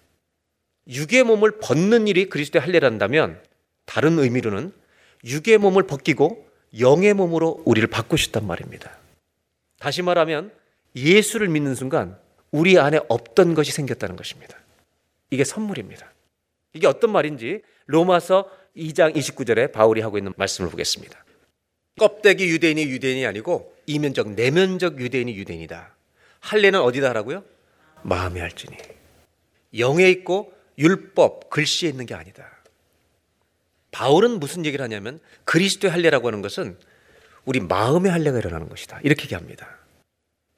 Speaker 2: 육의 몸을 벗는 일이 그리스도의 할례란다면 다른 의미로는 육의 몸을 벗기고 영의 몸으로 우리를 바꾸셨단 말입니다. 다시 말하면 예수를 믿는 순간 우리 안에 없던 것이 생겼다는 것입니다. 이게 선물입니다. 이게 어떤 말인지 로마서 2장 29절에 바울이 하고 있는 말씀을 보겠습니다. 껍데기 유대인이 유대인이 아니고 이면적 내면적 유대인이 유대인이다. 할례는 어디다 하라고요? 마음에 할지니. 영에 있고 율법 글씨에 있는 게 아니다. 바울은 무슨 얘기를 하냐면 그리스도의 할례라고 하는 것은 우리 마음의 할례가 일어나는 것이다. 이렇게 얘기합니다.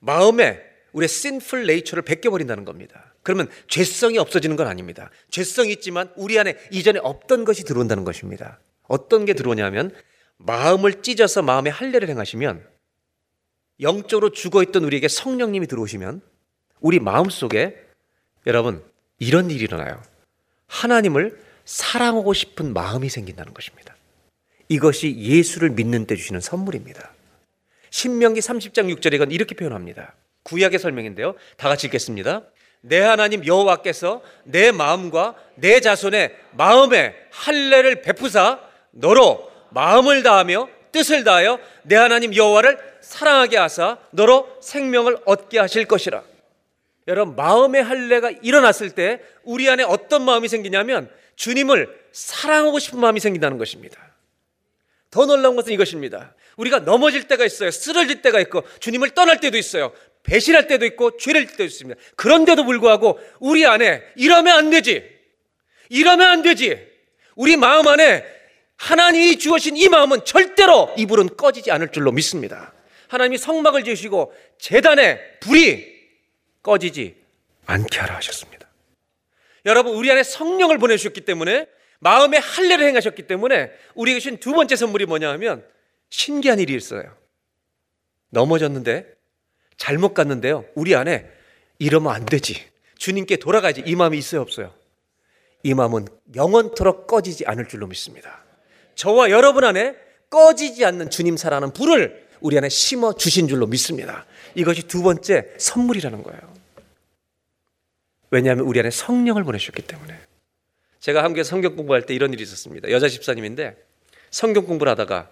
Speaker 2: 마음에 우리의 sinful nature를 벗겨버린다는 겁니다. 그러면 죄성이 없어지는 건 아닙니다. 죄성이 있지만 우리 안에 이전에 없던 것이 들어온다는 것입니다. 어떤 게 들어오냐면 마음을 찢어서 마음의 할례를 행하시면 영적으로 죽어 있던 우리에게 성령님이 들어오시면 우리 마음 속에 여러분 이런 일이 일어나요. 하나님을 사랑하고 싶은 마음이 생긴다는 것입니다. 이것이 예수를 믿는 때 주시는 선물입니다. 신명기 30장 6절에 이건 이렇게 표현합니다. 구약의 설명인데요. 다 같이 읽겠습니다. 내 하나님 여호와께서 내 마음과 내 자손의 마음에 할례를 베푸사 너로 마음을 다하며 뜻을 다하여 내 하나님 여호와를 사랑하게 하사 너로 생명을 얻게 하실 것이라. 여러분 마음의 할례가 일어났을 때 우리 안에 어떤 마음이 생기냐면 주님을 사랑하고 싶은 마음이 생긴다는 것입니다. 더 놀라운 것은 이것입니다. 우리가 넘어질 때가 있어요. 쓰러질 때가 있고 주님을 떠날 때도 있어요. 배신할 때도 있고 죄를 질 때도 있습니다. 그런데도 불구하고 우리 안에 이러면 안 되지. 이러면 안 되지. 우리 마음 안에 하나님이 주어진 이 마음은 절대로 이 불은 꺼지지 않을 줄로 믿습니다. 하나님이 성막을 지으시고 재단에 불이 꺼지지 않게 하라 하셨습니다. 여러분 우리 안에 성령을 보내주셨기 때문에 마음의 할례를 행하셨기 때문에 우리에게 주신 두 번째 선물이 뭐냐 하면 신기한 일이 있어요. 넘어졌는데 잘못 갔는데요. 우리 안에 이러면 안 되지. 주님께 돌아가야지. 이 마음이 있어요, 없어요? 이 마음은 영원토록 꺼지지 않을 줄로 믿습니다. 저와 여러분 안에 꺼지지 않는 주님 사랑하는 불을 우리 안에 심어 주신 줄로 믿습니다. 이것이 두 번째 선물이라는 거예요. 왜냐하면 우리 안에 성령을 보내셨기 때문에. 제가 함께 성경 공부할 때 이런 일이 있었습니다. 여자 집사님인데 성경 공부를 하다가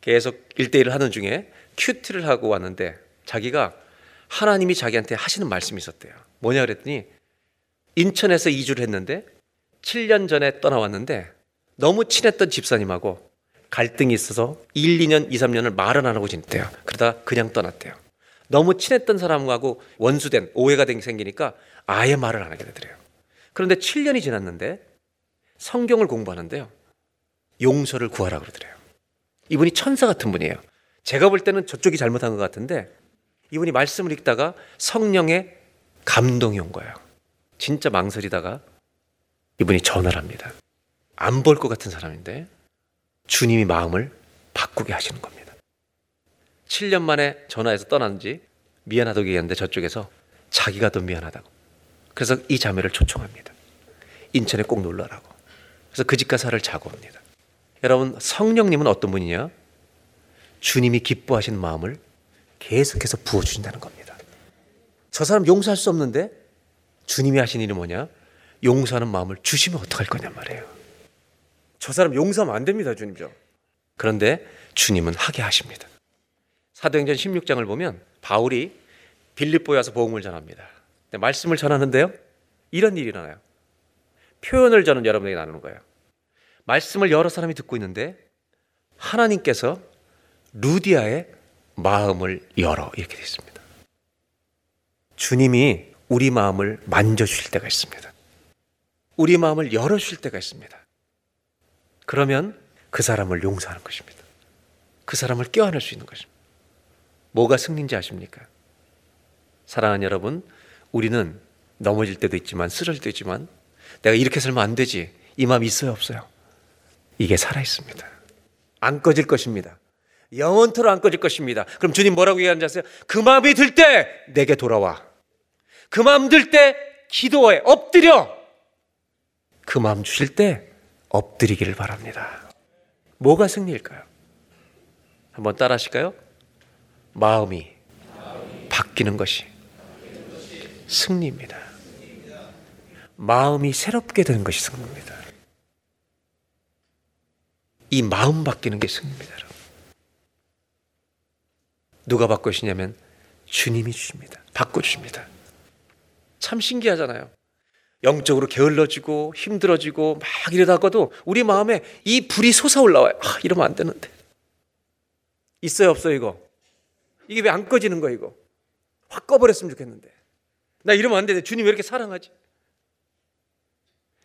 Speaker 2: 계속 일대일을 하는 중에 큐티를 하고 왔는데 자기가 하나님이 자기한테 하시는 말씀이 있었대요. 뭐냐 그랬더니 인천에서 이주를 했는데 7년 전에 떠나왔는데 너무 친했던 집사님하고 갈등이 있어서 1, 2년, 2, 3년을 말은 안 하고 지냈대요. 그러다 그냥 떠났대요. 너무 친했던 사람하고 원수된 오해가 생기니까 아예 말을 안 하게 되더래요. 그런데 7년이 지났는데 성경을 공부하는데요. 용서를 구하라 그러더래요. 이분이 천사 같은 분이에요. 제가 볼 때는 저쪽이 잘못한 것 같은데 이분이 말씀을 읽다가 성령의 감동이 온 거예요. 진짜 망설이다가 이분이 전화를 합니다. 안 볼 것 같은 사람인데 주님이 마음을 바꾸게 하시는 겁니다. 7년 만에 전화해서 떠난 지 미안하다고 얘기하는데 저쪽에서 자기가 더 미안하다고. 그래서 이 자매를 초청합니다. 인천에 꼭 놀러라고. 그래서 그 집 가사를 자고 옵니다. 여러분 성령님은 어떤 분이냐? 주님이 기뻐하시는 마음을 계속해서 부어주신다는 겁니다. 저 사람 용서할 수 없는데 주님이 하신 일이 뭐냐? 용서하는 마음을 주시면 어떡할 거냔 말이에요. 저 사람 용서하면 안 됩니다, 주님죠. 그런데 주님은 하게 하십니다. 사도행전 16장을 보면 바울이 빌립보에 와서 복음을 전합니다. 말씀을 전하는데요. 이런 일이 일어나요. 표현을 저는 여러분에게 나누는 거예요. 말씀을 여러 사람이 듣고 있는데 하나님께서 루디아의 마음을 열어 이렇게 되어 있습니다. 주님이 우리 마음을 만져주실 때가 있습니다. 우리 마음을 열어주실 때가 있습니다. 그러면 그 사람을 용서하는 것입니다. 그 사람을 껴안을 수 있는 것입니다. 뭐가 승리인지 아십니까? 사랑하는 여러분, 우리는 넘어질 때도 있지만 쓰러질 때도 있지만 내가 이렇게 살면 안 되지. 이 마음 있어요, 없어요? 이게 살아 있습니다. 안 꺼질 것입니다. 영원토록 안 꺼질 것입니다. 그럼 주님 뭐라고 얘기하는지 아세요? 그 마음이 들 때 내게 돌아와. 그 마음 들 때 기도해. 엎드려. 그 마음 주실 때 엎드리기를 바랍니다. 뭐가 승리일까요? 한번 따라 하실까요? 마음이 바뀌는 것이 승리입니다. 마음이 새롭게 되는 것이 승리입니다. 이 마음 바뀌는 게 승리입니다. 누가 바꾸시냐면 주님이 주십니다. 바꿔주십니다. 참 신기하잖아요. 영적으로 게을러지고 힘들어지고 막 이러다가도 우리 마음에 이 불이 솟아올라와요. 아, 이러면 안 되는데. 있어요, 없어요, 이거? 이게 왜 안 꺼지는 거야, 이거? 확 꺼버렸으면 좋겠는데. 나 이러면 안 되는데 주님 왜 이렇게 사랑하지?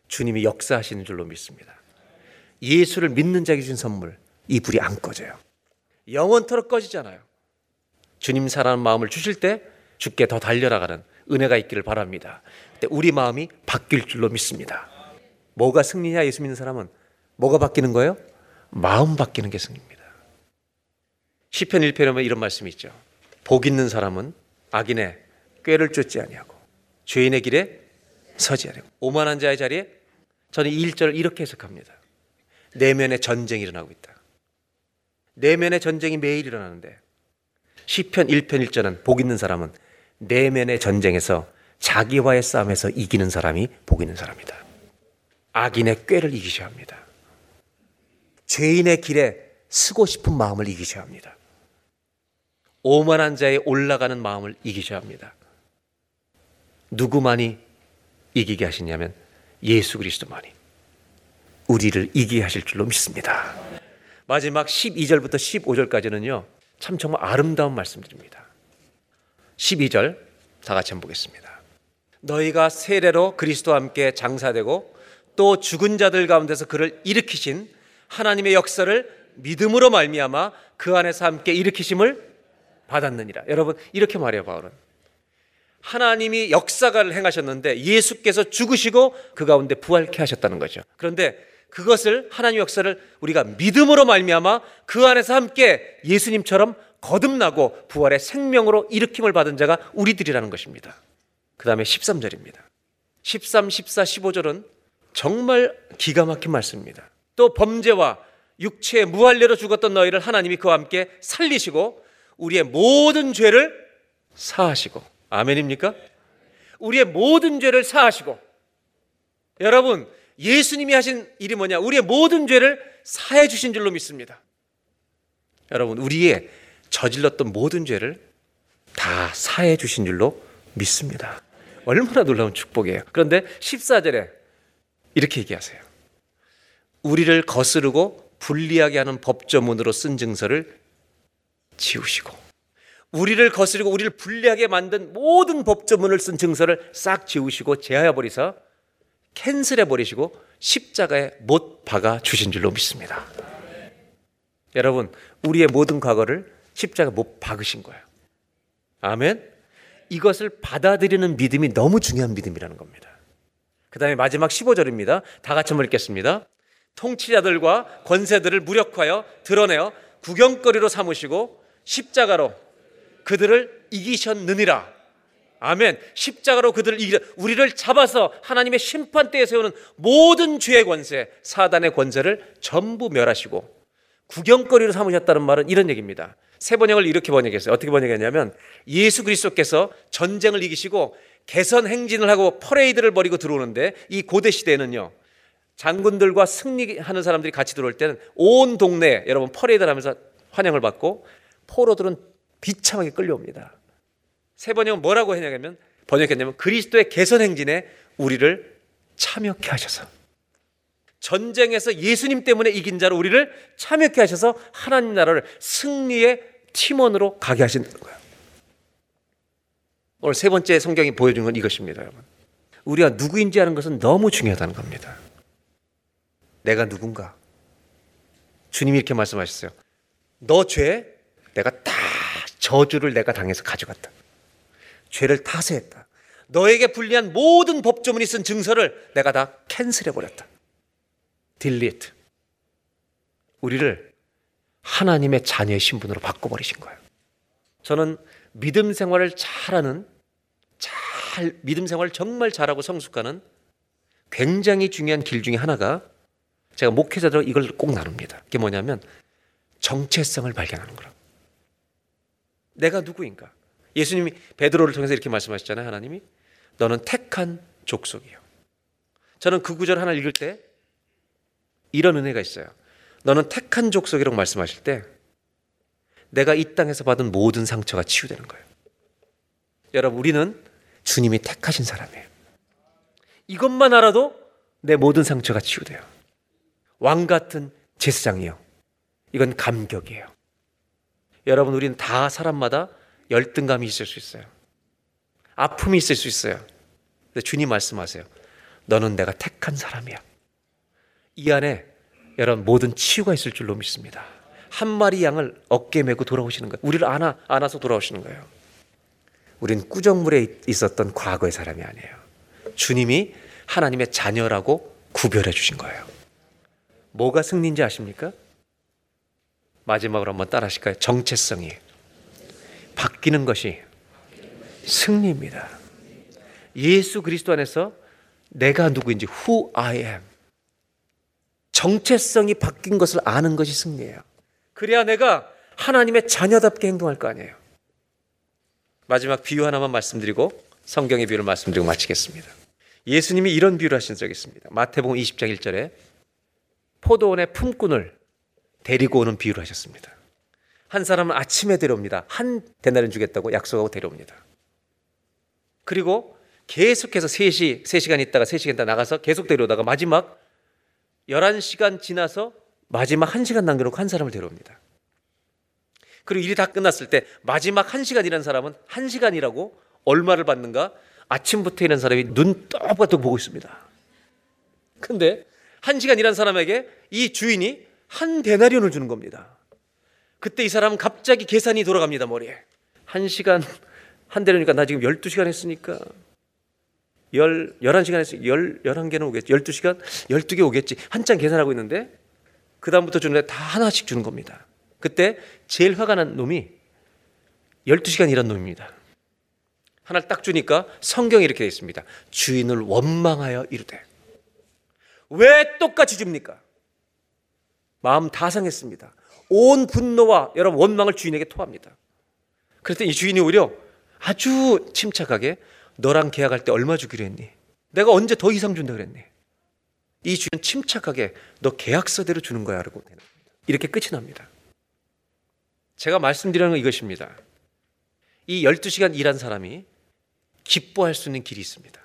Speaker 2: 주님이 역사하시는 줄로 믿습니다. 예수를 믿는 자에게 준 선물, 이 불이 안 꺼져요. 영원토록 꺼지잖아요. 주님 사랑하는 마음을 주실 때 주께 더 달려나가는 은혜가 있기를 바랍니다. 그때 우리 마음이 바뀔 줄로 믿습니다. 뭐가 승리냐 예수 믿는 사람은 뭐가 바뀌는 거예요? 마음 바뀌는 게 승리입니다. 시편 1편에 보면 이런 말씀이 있죠. 복 있는 사람은 악인의 꾀를 쫓지 아니하고 죄인의 길에 서지 아니하고 오만한 자의 자리에 저는 이 1절을 이렇게 해석합니다. 내면의 전쟁이 일어나고 있다. 내면의 전쟁이 매일 일어나는데 시편 1편 1절은 복 있는 사람은 내면의 전쟁에서 자기와의 싸움에서 이기는 사람이 복 있는 사람이다. 악인의 꾀를 이기셔야 합니다. 죄인의 길에 쓰고 싶은 마음을 이기셔야 합니다. 오만한 자의 올라가는 마음을 이기셔야 합니다. 누구만이 이기게 하시냐면 예수 그리스도만이 우리를 이기게 하실 줄로 믿습니다. 마지막 12절부터 15절까지는요. 참 정말 아름다운 말씀드립니다. 12절 다 같이 한번 보겠습니다. 너희가 세례로 그리스도와 함께 장사되고 또 죽은 자들 가운데서 그를 일으키신 하나님의 역사를 믿음으로 말미암아 그 안에서 함께 일으키심을 받았느니라. 여러분 이렇게 말해요 바울은. 하나님이 역사를 행하셨는데 예수께서 죽으시고 그 가운데 부활케 하셨다는 거죠. 그런데 그것을 하나님 역사를 우리가 믿음으로 말미암아 그 안에서 함께 예수님처럼 거듭나고 부활의 생명으로 일으킴을 받은 자가 우리들이라는 것입니다. 그 다음에 13절입니다. 13, 14, 15절은 정말 기가 막힌 말씀입니다. 또 범죄와 육체의 무할례로 죽었던 너희를 하나님이 그와 함께 살리시고 우리의 모든 죄를 사하시고 아멘입니까? 우리의 모든 죄를 사하시고 여러분 예수님이 하신 일이 뭐냐? 우리의 모든 죄를 사해 주신 줄로 믿습니다. 여러분 우리의 저질렀던 모든 죄를 다 사해 주신 줄로 믿습니다. 얼마나 놀라운 축복이에요. 그런데 14절에 이렇게 얘기하세요. 우리를 거스르고 불리하게 하는 법조문으로 쓴 증서를 지우시고 우리를 거스르고 우리를 불리하게 만든 모든 법조문을 쓴 증서를 싹 지우시고 제하여 버리사 캔슬해 버리시고 십자가에 못 박아 주신 줄로 믿습니다. 여러분, 우리의 모든 과거를 십자가 못 박으신 거예요. 아멘. 이것을 받아들이는 믿음이 너무 중요한 믿음이라는 겁니다. 그 다음에 마지막 15절입니다. 다 같이 한번 읽겠습니다. 통치자들과 권세들을 무력하여 드러내어 구경거리로 삼으시고 십자가로 그들을 이기셨느니라. 아멘. 십자가로 그들을 이기 우리를 잡아서 하나님의 심판대에 세우는 모든 죄의 권세, 사단의 권세를 전부 멸하시고 구경거리로 삼으셨다는 말은 이런 얘기입니다. 새번역은 이렇게 번역했어요. 어떻게 번역했냐면 예수 그리스도께서 전쟁을 이기시고 개선 행진을 하고 퍼레이드를 벌이고 들어오는데 이 고대 시대에는요. 장군들과 승리하는 사람들이 같이 들어올 때는 온 동네 여러분 퍼레이드를 하면서 환영을 받고 포로들은 비참하게 끌려옵니다. 새번역은 뭐라고 했냐면 번역했냐면 그리스도의 개선 행진에 우리를 참여케 하셔서 전쟁에서 예수님 때문에 이긴 자로 우리를 참여케 하셔서 하나님 나라를 승리의 팀원으로 가게 하시는 거예요. 오늘 세 번째 성경이 보여준 건 이것입니다, 여러분. 우리가 누구인지 아는 것은 너무 중요하다는 겁니다. 내가 누군가? 주님이 이렇게 말씀하셨어요. 너 죄, 내가 다 저주를 내가 당해서 가져갔다. 죄를 타세했다. 너에게 불리한 모든 법조문이 쓴 증서를 내가 다 캔슬해 버렸다. 딜리트. 우리를 하나님의 자녀의 신분으로 바꿔 버리신 거예요. 저는 믿음 생활을 잘하는, 잘, 믿음 생활을 정말 잘하고 성숙하는 굉장히 중요한 길 중에 하나가 제가 목회자들 이걸 꼭 나눕니다. 그게 뭐냐면 정체성을 발견하는 거라. 내가 누구인가? 예수님이 베드로를 통해서 이렇게 말씀하셨잖아요. 하나님이 너는 택한 족속이요. 저는 그 구절 하나 읽을 때 이런 은혜가 있어요. 너는 택한 족속이라고 말씀하실 때 내가 이 땅에서 받은 모든 상처가 치유되는 거예요. 여러분, 우리는 주님이 택하신 사람이에요. 이것만 알아도 내 모든 상처가 치유돼요. 왕 같은 제사장이요. 이건 감격이에요. 여러분, 우리는 다 사람마다 열등감이 있을 수 있어요. 아픔이 있을 수 있어요. 근데 주님 말씀하세요. 너는 내가 택한 사람이야. 이 안에 여러분 모든 치유가 있을 줄로 믿습니다. 한 마리 양을 어깨 메고 돌아오시는 거예요. 우리를 안아 안아서 돌아오시는 거예요. 우린 꾸정물에 있었던 과거의 사람이 아니에요. 주님이 하나님의 자녀라고 구별해 주신 거예요. 뭐가 승리인지 아십니까? 마지막으로 한번 따라 하실까요? 정체성이 바뀌는 것이 승리입니다. 예수 그리스도 안에서 내가 누구인지 who I am 정체성이 바뀐 것을 아는 것이 승리예요. 그래야 내가 하나님의 자녀답게 행동할 거 아니에요. 마지막 비유 하나만 말씀드리고 성경의 비유를 말씀드리고 마치겠습니다. 예수님이 이런 비유를 하신 적이 있습니다. 마태복음 20장 1절에 포도원의 품꾼을 데리고 오는 비유를 하셨습니다. 한 사람은 아침에 데려옵니다. 한 대나리는 주겠다고 약속하고 데려옵니다. 그리고 계속해서 3시, 3시간 있다가 3시간 있다 나가서 계속 데려오다가 마지막 11시간 지나서 마지막 1시간 남겨놓고 한 사람을 데려옵니다. 그리고 일이 다 끝났을 때 마지막 1시간 일한 사람은 1시간이라고 얼마를 받는가? 아침부터 일한 사람이 눈 떠박떠 보고 있습니다. 근데 1시간 일한 사람에게 이 주인이 한 데나리온을 주는 겁니다. 그때 이 사람은 갑자기 계산이 돌아갑니다, 머리에. 1시간 한 데나리온이니까 나 지금 12시간 했으니까 열, 11시간 했으니까 열, 11개는 오겠지. 12시간? 12개 오겠지. 한참 계산하고 있는데 그다음부터 주는 다 하나씩 주는 겁니다. 그때 제일 화가 난 놈이 12시간 일한 놈입니다. 하나를 딱 주니까 성경에 이렇게 되어 있습니다. 주인을 원망하여 이르되. 왜 똑같이 줍니까? 마음 다 상했습니다. 온 분노와 여러분 원망을 주인에게 토합니다. 그랬더니 이 주인이 오히려 아주 침착하게 너랑 계약할 때 얼마 주기로 했니? 내가 언제 더 이상 준다 그랬니? 이 주인 침착하게 너 계약서대로 주는 거야 라고 이렇게 끝이 납니다. 제가 말씀드리는 건 이것입니다. 이 12시간 일한 사람이 기뻐할 수 있는 길이 있습니다.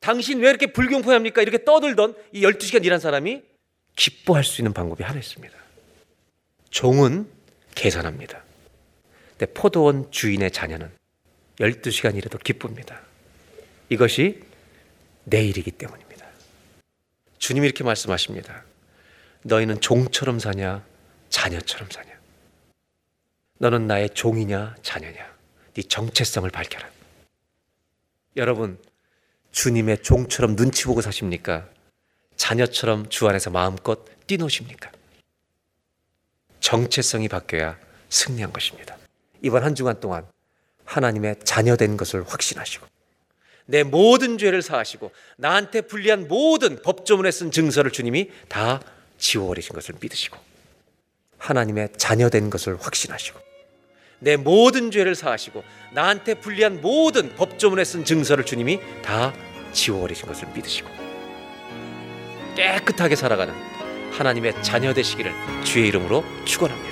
Speaker 2: 당신 왜 이렇게 불경포합니까? 이렇게 떠들던 이 12시간 일한 사람이 기뻐할 수 있는 방법이 하나 있습니다. 종은 계산합니다. 근데 포도원 주인의 자녀는 12시간 일해도 기쁩니다. 이것이 내일이기 때문입니다. 주님이 이렇게 말씀하십니다. 너희는 종처럼 사냐, 자녀처럼 사냐? 너는 나의 종이냐, 자녀냐? 네 정체성을 밝혀라. 여러분, 주님의 종처럼 눈치 보고 사십니까? 자녀처럼 주 안에서 마음껏 뛰노십니까? 정체성이 바뀌어야 승리한 것입니다. 이번 한 주간 동안 하나님의 자녀된 것을 확신하시고 내 모든 죄를 사하시고 나한테 불리한 모든 법조문에 쓴 증서를 주님이 다 지워버리신 것을 믿으시고 하나님의 자녀된 것을 확신하시고 내 모든 죄를 사하시고 나한테 불리한 모든 법조문에 쓴 증서를 주님이 다 지워버리신 것을 믿으시고 깨끗하게 살아가는 하나님의 자녀 되시기를 주의 이름으로 축원합니다.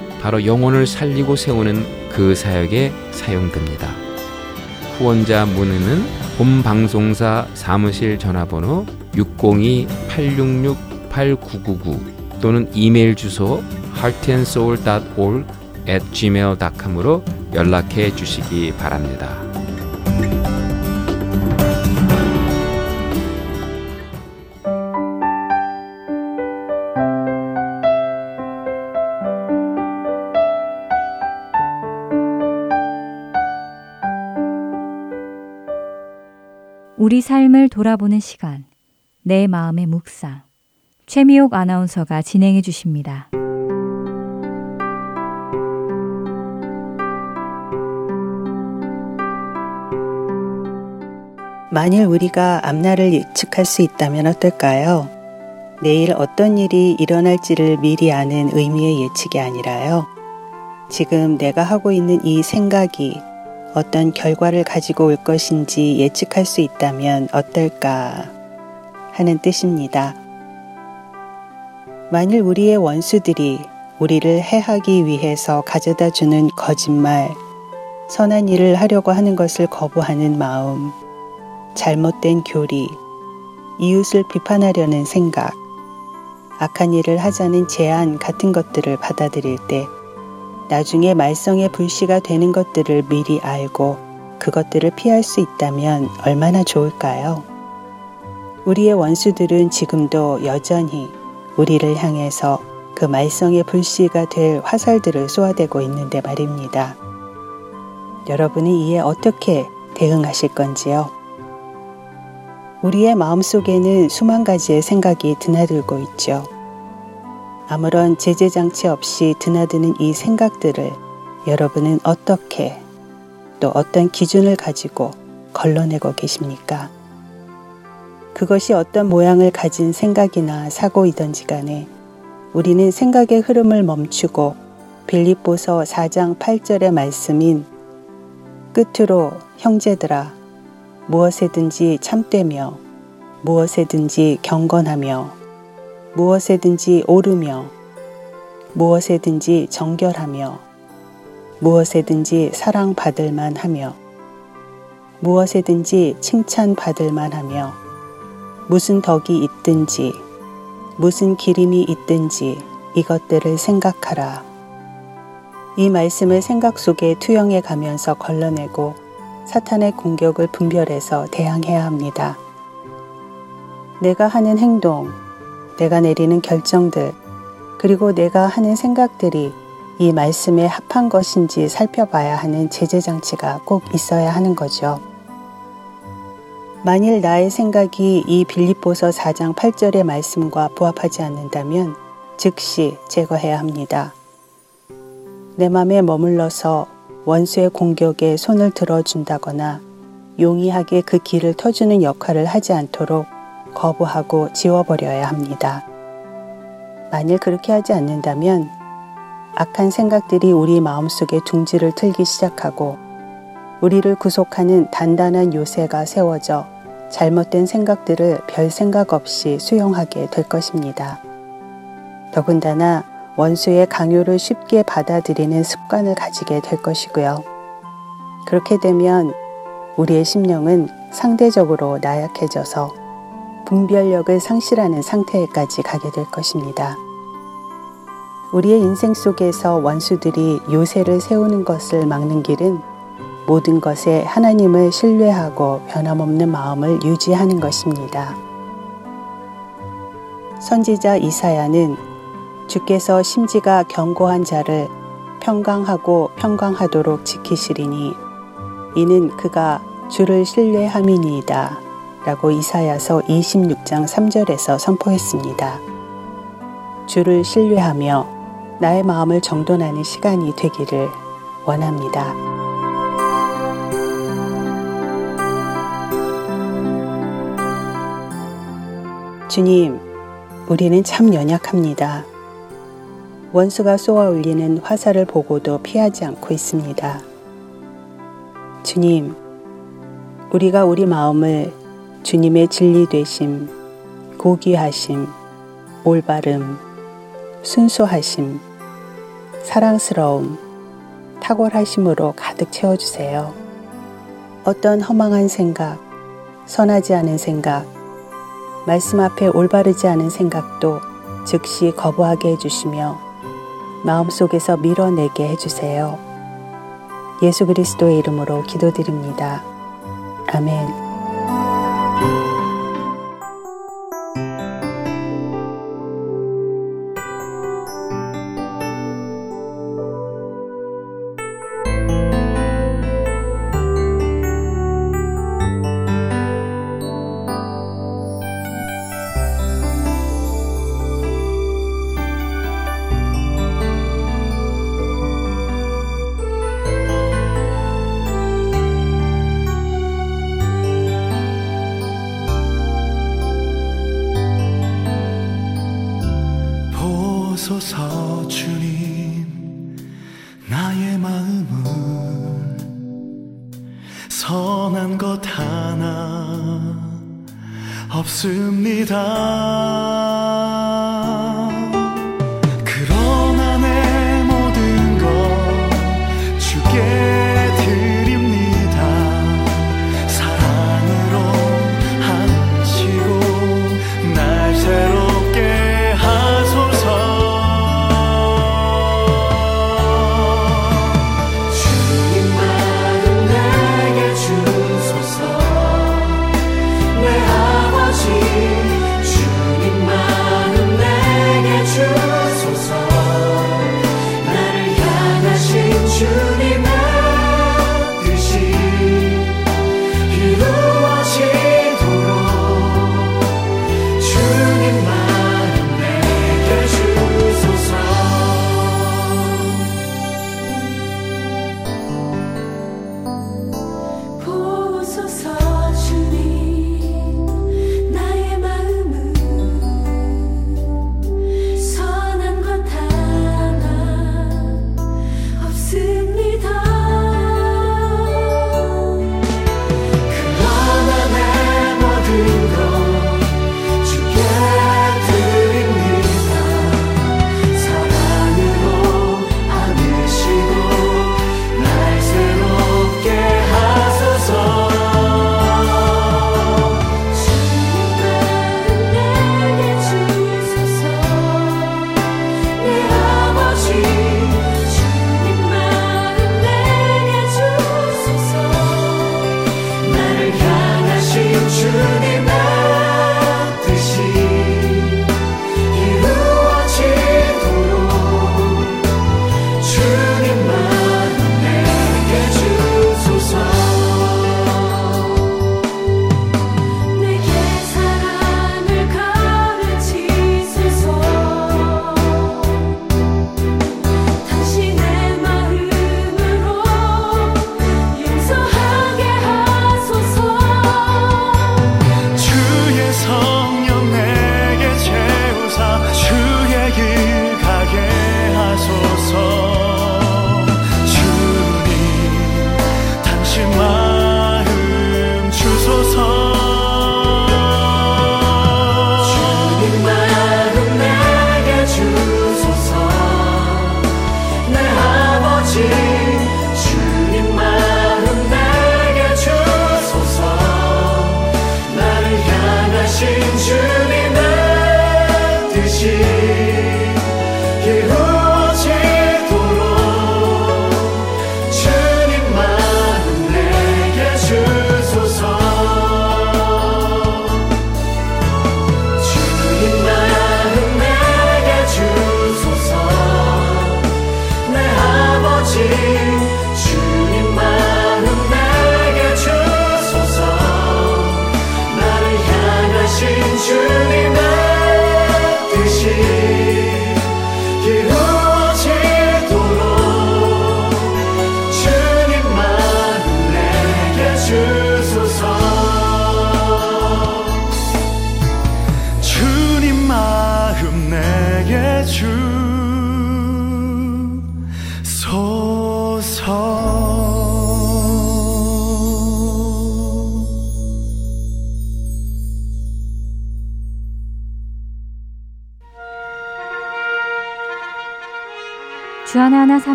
Speaker 3: 바로 영혼을 살리고 세우는 그 사역에 사용됩니다. 후원자 문의는 본 방송사 사무실 전화번호 602-866-8999 또는 이메일 주소 heartandsoul.org at gmail.com으로 연락해 주시기 바랍니다.
Speaker 1: 우리 삶을 돌아보는 시간, 내 마음의 묵상. 최미옥 아나운서가 진행해 주십니다.
Speaker 4: 만일 우리가 앞날을 예측할 수 있다면 어떨까요? 내일 어떤 일이 일어날지를 미리 아는 의미의 예측이 아니라요. 지금 내가 하고 있는 이 생각이 어떤 결과를 가지고 올 것인지 예측할 수 있다면 어떨까 하는 뜻입니다. 만일 우리의 원수들이 우리를 해하기 위해서 가져다 주는 거짓말, 선한 일을 하려고 하는 것을 거부하는 마음, 잘못된 교리, 이웃을 비판하려는 생각, 악한 일을 하자는 제안 같은 것들을 받아들일 때 나중에 말썽의 불씨가 되는 것들을 미리 알고 그것들을 피할 수 있다면 얼마나 좋을까요? 우리의 원수들은 지금도 여전히 우리를 향해서 그 말썽의 불씨가 될 화살들을 쏘아대고 있는데 말입니다. 여러분은 이에 어떻게 대응하실 건지요? 우리의 마음속에는 수만 가지의 생각이 드나들고 있죠. 아무런 제재장치 없이 드나드는 이 생각들을 여러분은 어떻게 또 어떤 기준을 가지고 걸러내고 계십니까? 그것이 어떤 모양을 가진 생각이나 사고이던지 간에 우리는 생각의 흐름을 멈추고 빌립보서 4장 8절의 말씀인 끝으로 형제들아 무엇에든지 참되며 무엇에든지 경건하며 무엇에든지 오르며 무엇에든지 정결하며 무엇에든지 사랑받을 만하며 무엇에든지 칭찬받을 만하며 무슨 덕이 있든지 무슨 기림이 있든지 이것들을 생각하라. 이 말씀을 생각 속에 투영해 가면서 걸러내고 사탄의 공격을 분별해서 대항해야 합니다. 내가 하는 행동, 내가 내리는 결정들, 그리고 내가 하는 생각들이 이 말씀에 합한 것인지 살펴봐야 하는 제재장치가 꼭 있어야 하는 거죠. 만일 나의 생각이 이 빌립보서 4장 8절의 말씀과 부합하지 않는다면 즉시 제거해야 합니다. 내 맘에 머물러서 원수의 공격에 손을 들어준다거나 용이하게 그 길을 터주는 역할을 하지 않도록 거부하고 지워버려야 합니다. 만일 그렇게 하지 않는다면 악한 생각들이 우리 마음속에 둥지를 틀기 시작하고 우리를 구속하는 단단한 요새가 세워져 잘못된 생각들을 별 생각 없이 수용하게 될 것입니다. 더군다나 원수의 강요를 쉽게 받아들이는 습관을 가지게 될 것이고요. 그렇게 되면 우리의 심령은 상대적으로 나약해져서 분별력을 상실하는 상태에까지 가게 될 것입니다. 우리의 인생 속에서 원수들이 요새를 세우는 것을 막는 길은 모든 것에 하나님을 신뢰하고 변함없는 마음을 유지하는 것입니다. 선지자 이사야는 주께서 심지가 견고한 자를 평강하고 평강하도록 지키시리니 이는 그가 주를 신뢰함이니이다. 라고 이사야서 26장 3절에서 선포했습니다. 주를 신뢰하며 나의 마음을 정돈하는 시간이 되기를 원합니다. 주님, 우리는 참 연약합니다. 원수가 쏘아 올리는 화살을 보고도 피하지 않고 있습니다. 주님, 우리가 우리 마음을 주님의 진리 되심, 고귀하심, 올바름, 순수하심, 사랑스러움, 탁월하심으로 가득 채워주세요. 어떤 허망한 생각, 선하지 않은 생각, 말씀 앞에 올바르지 않은 생각도 즉시 거부하게 해주시며 마음속에서 밀어내게 해주세요. 예수 그리스도의 이름으로 기도드립니다. 아멘.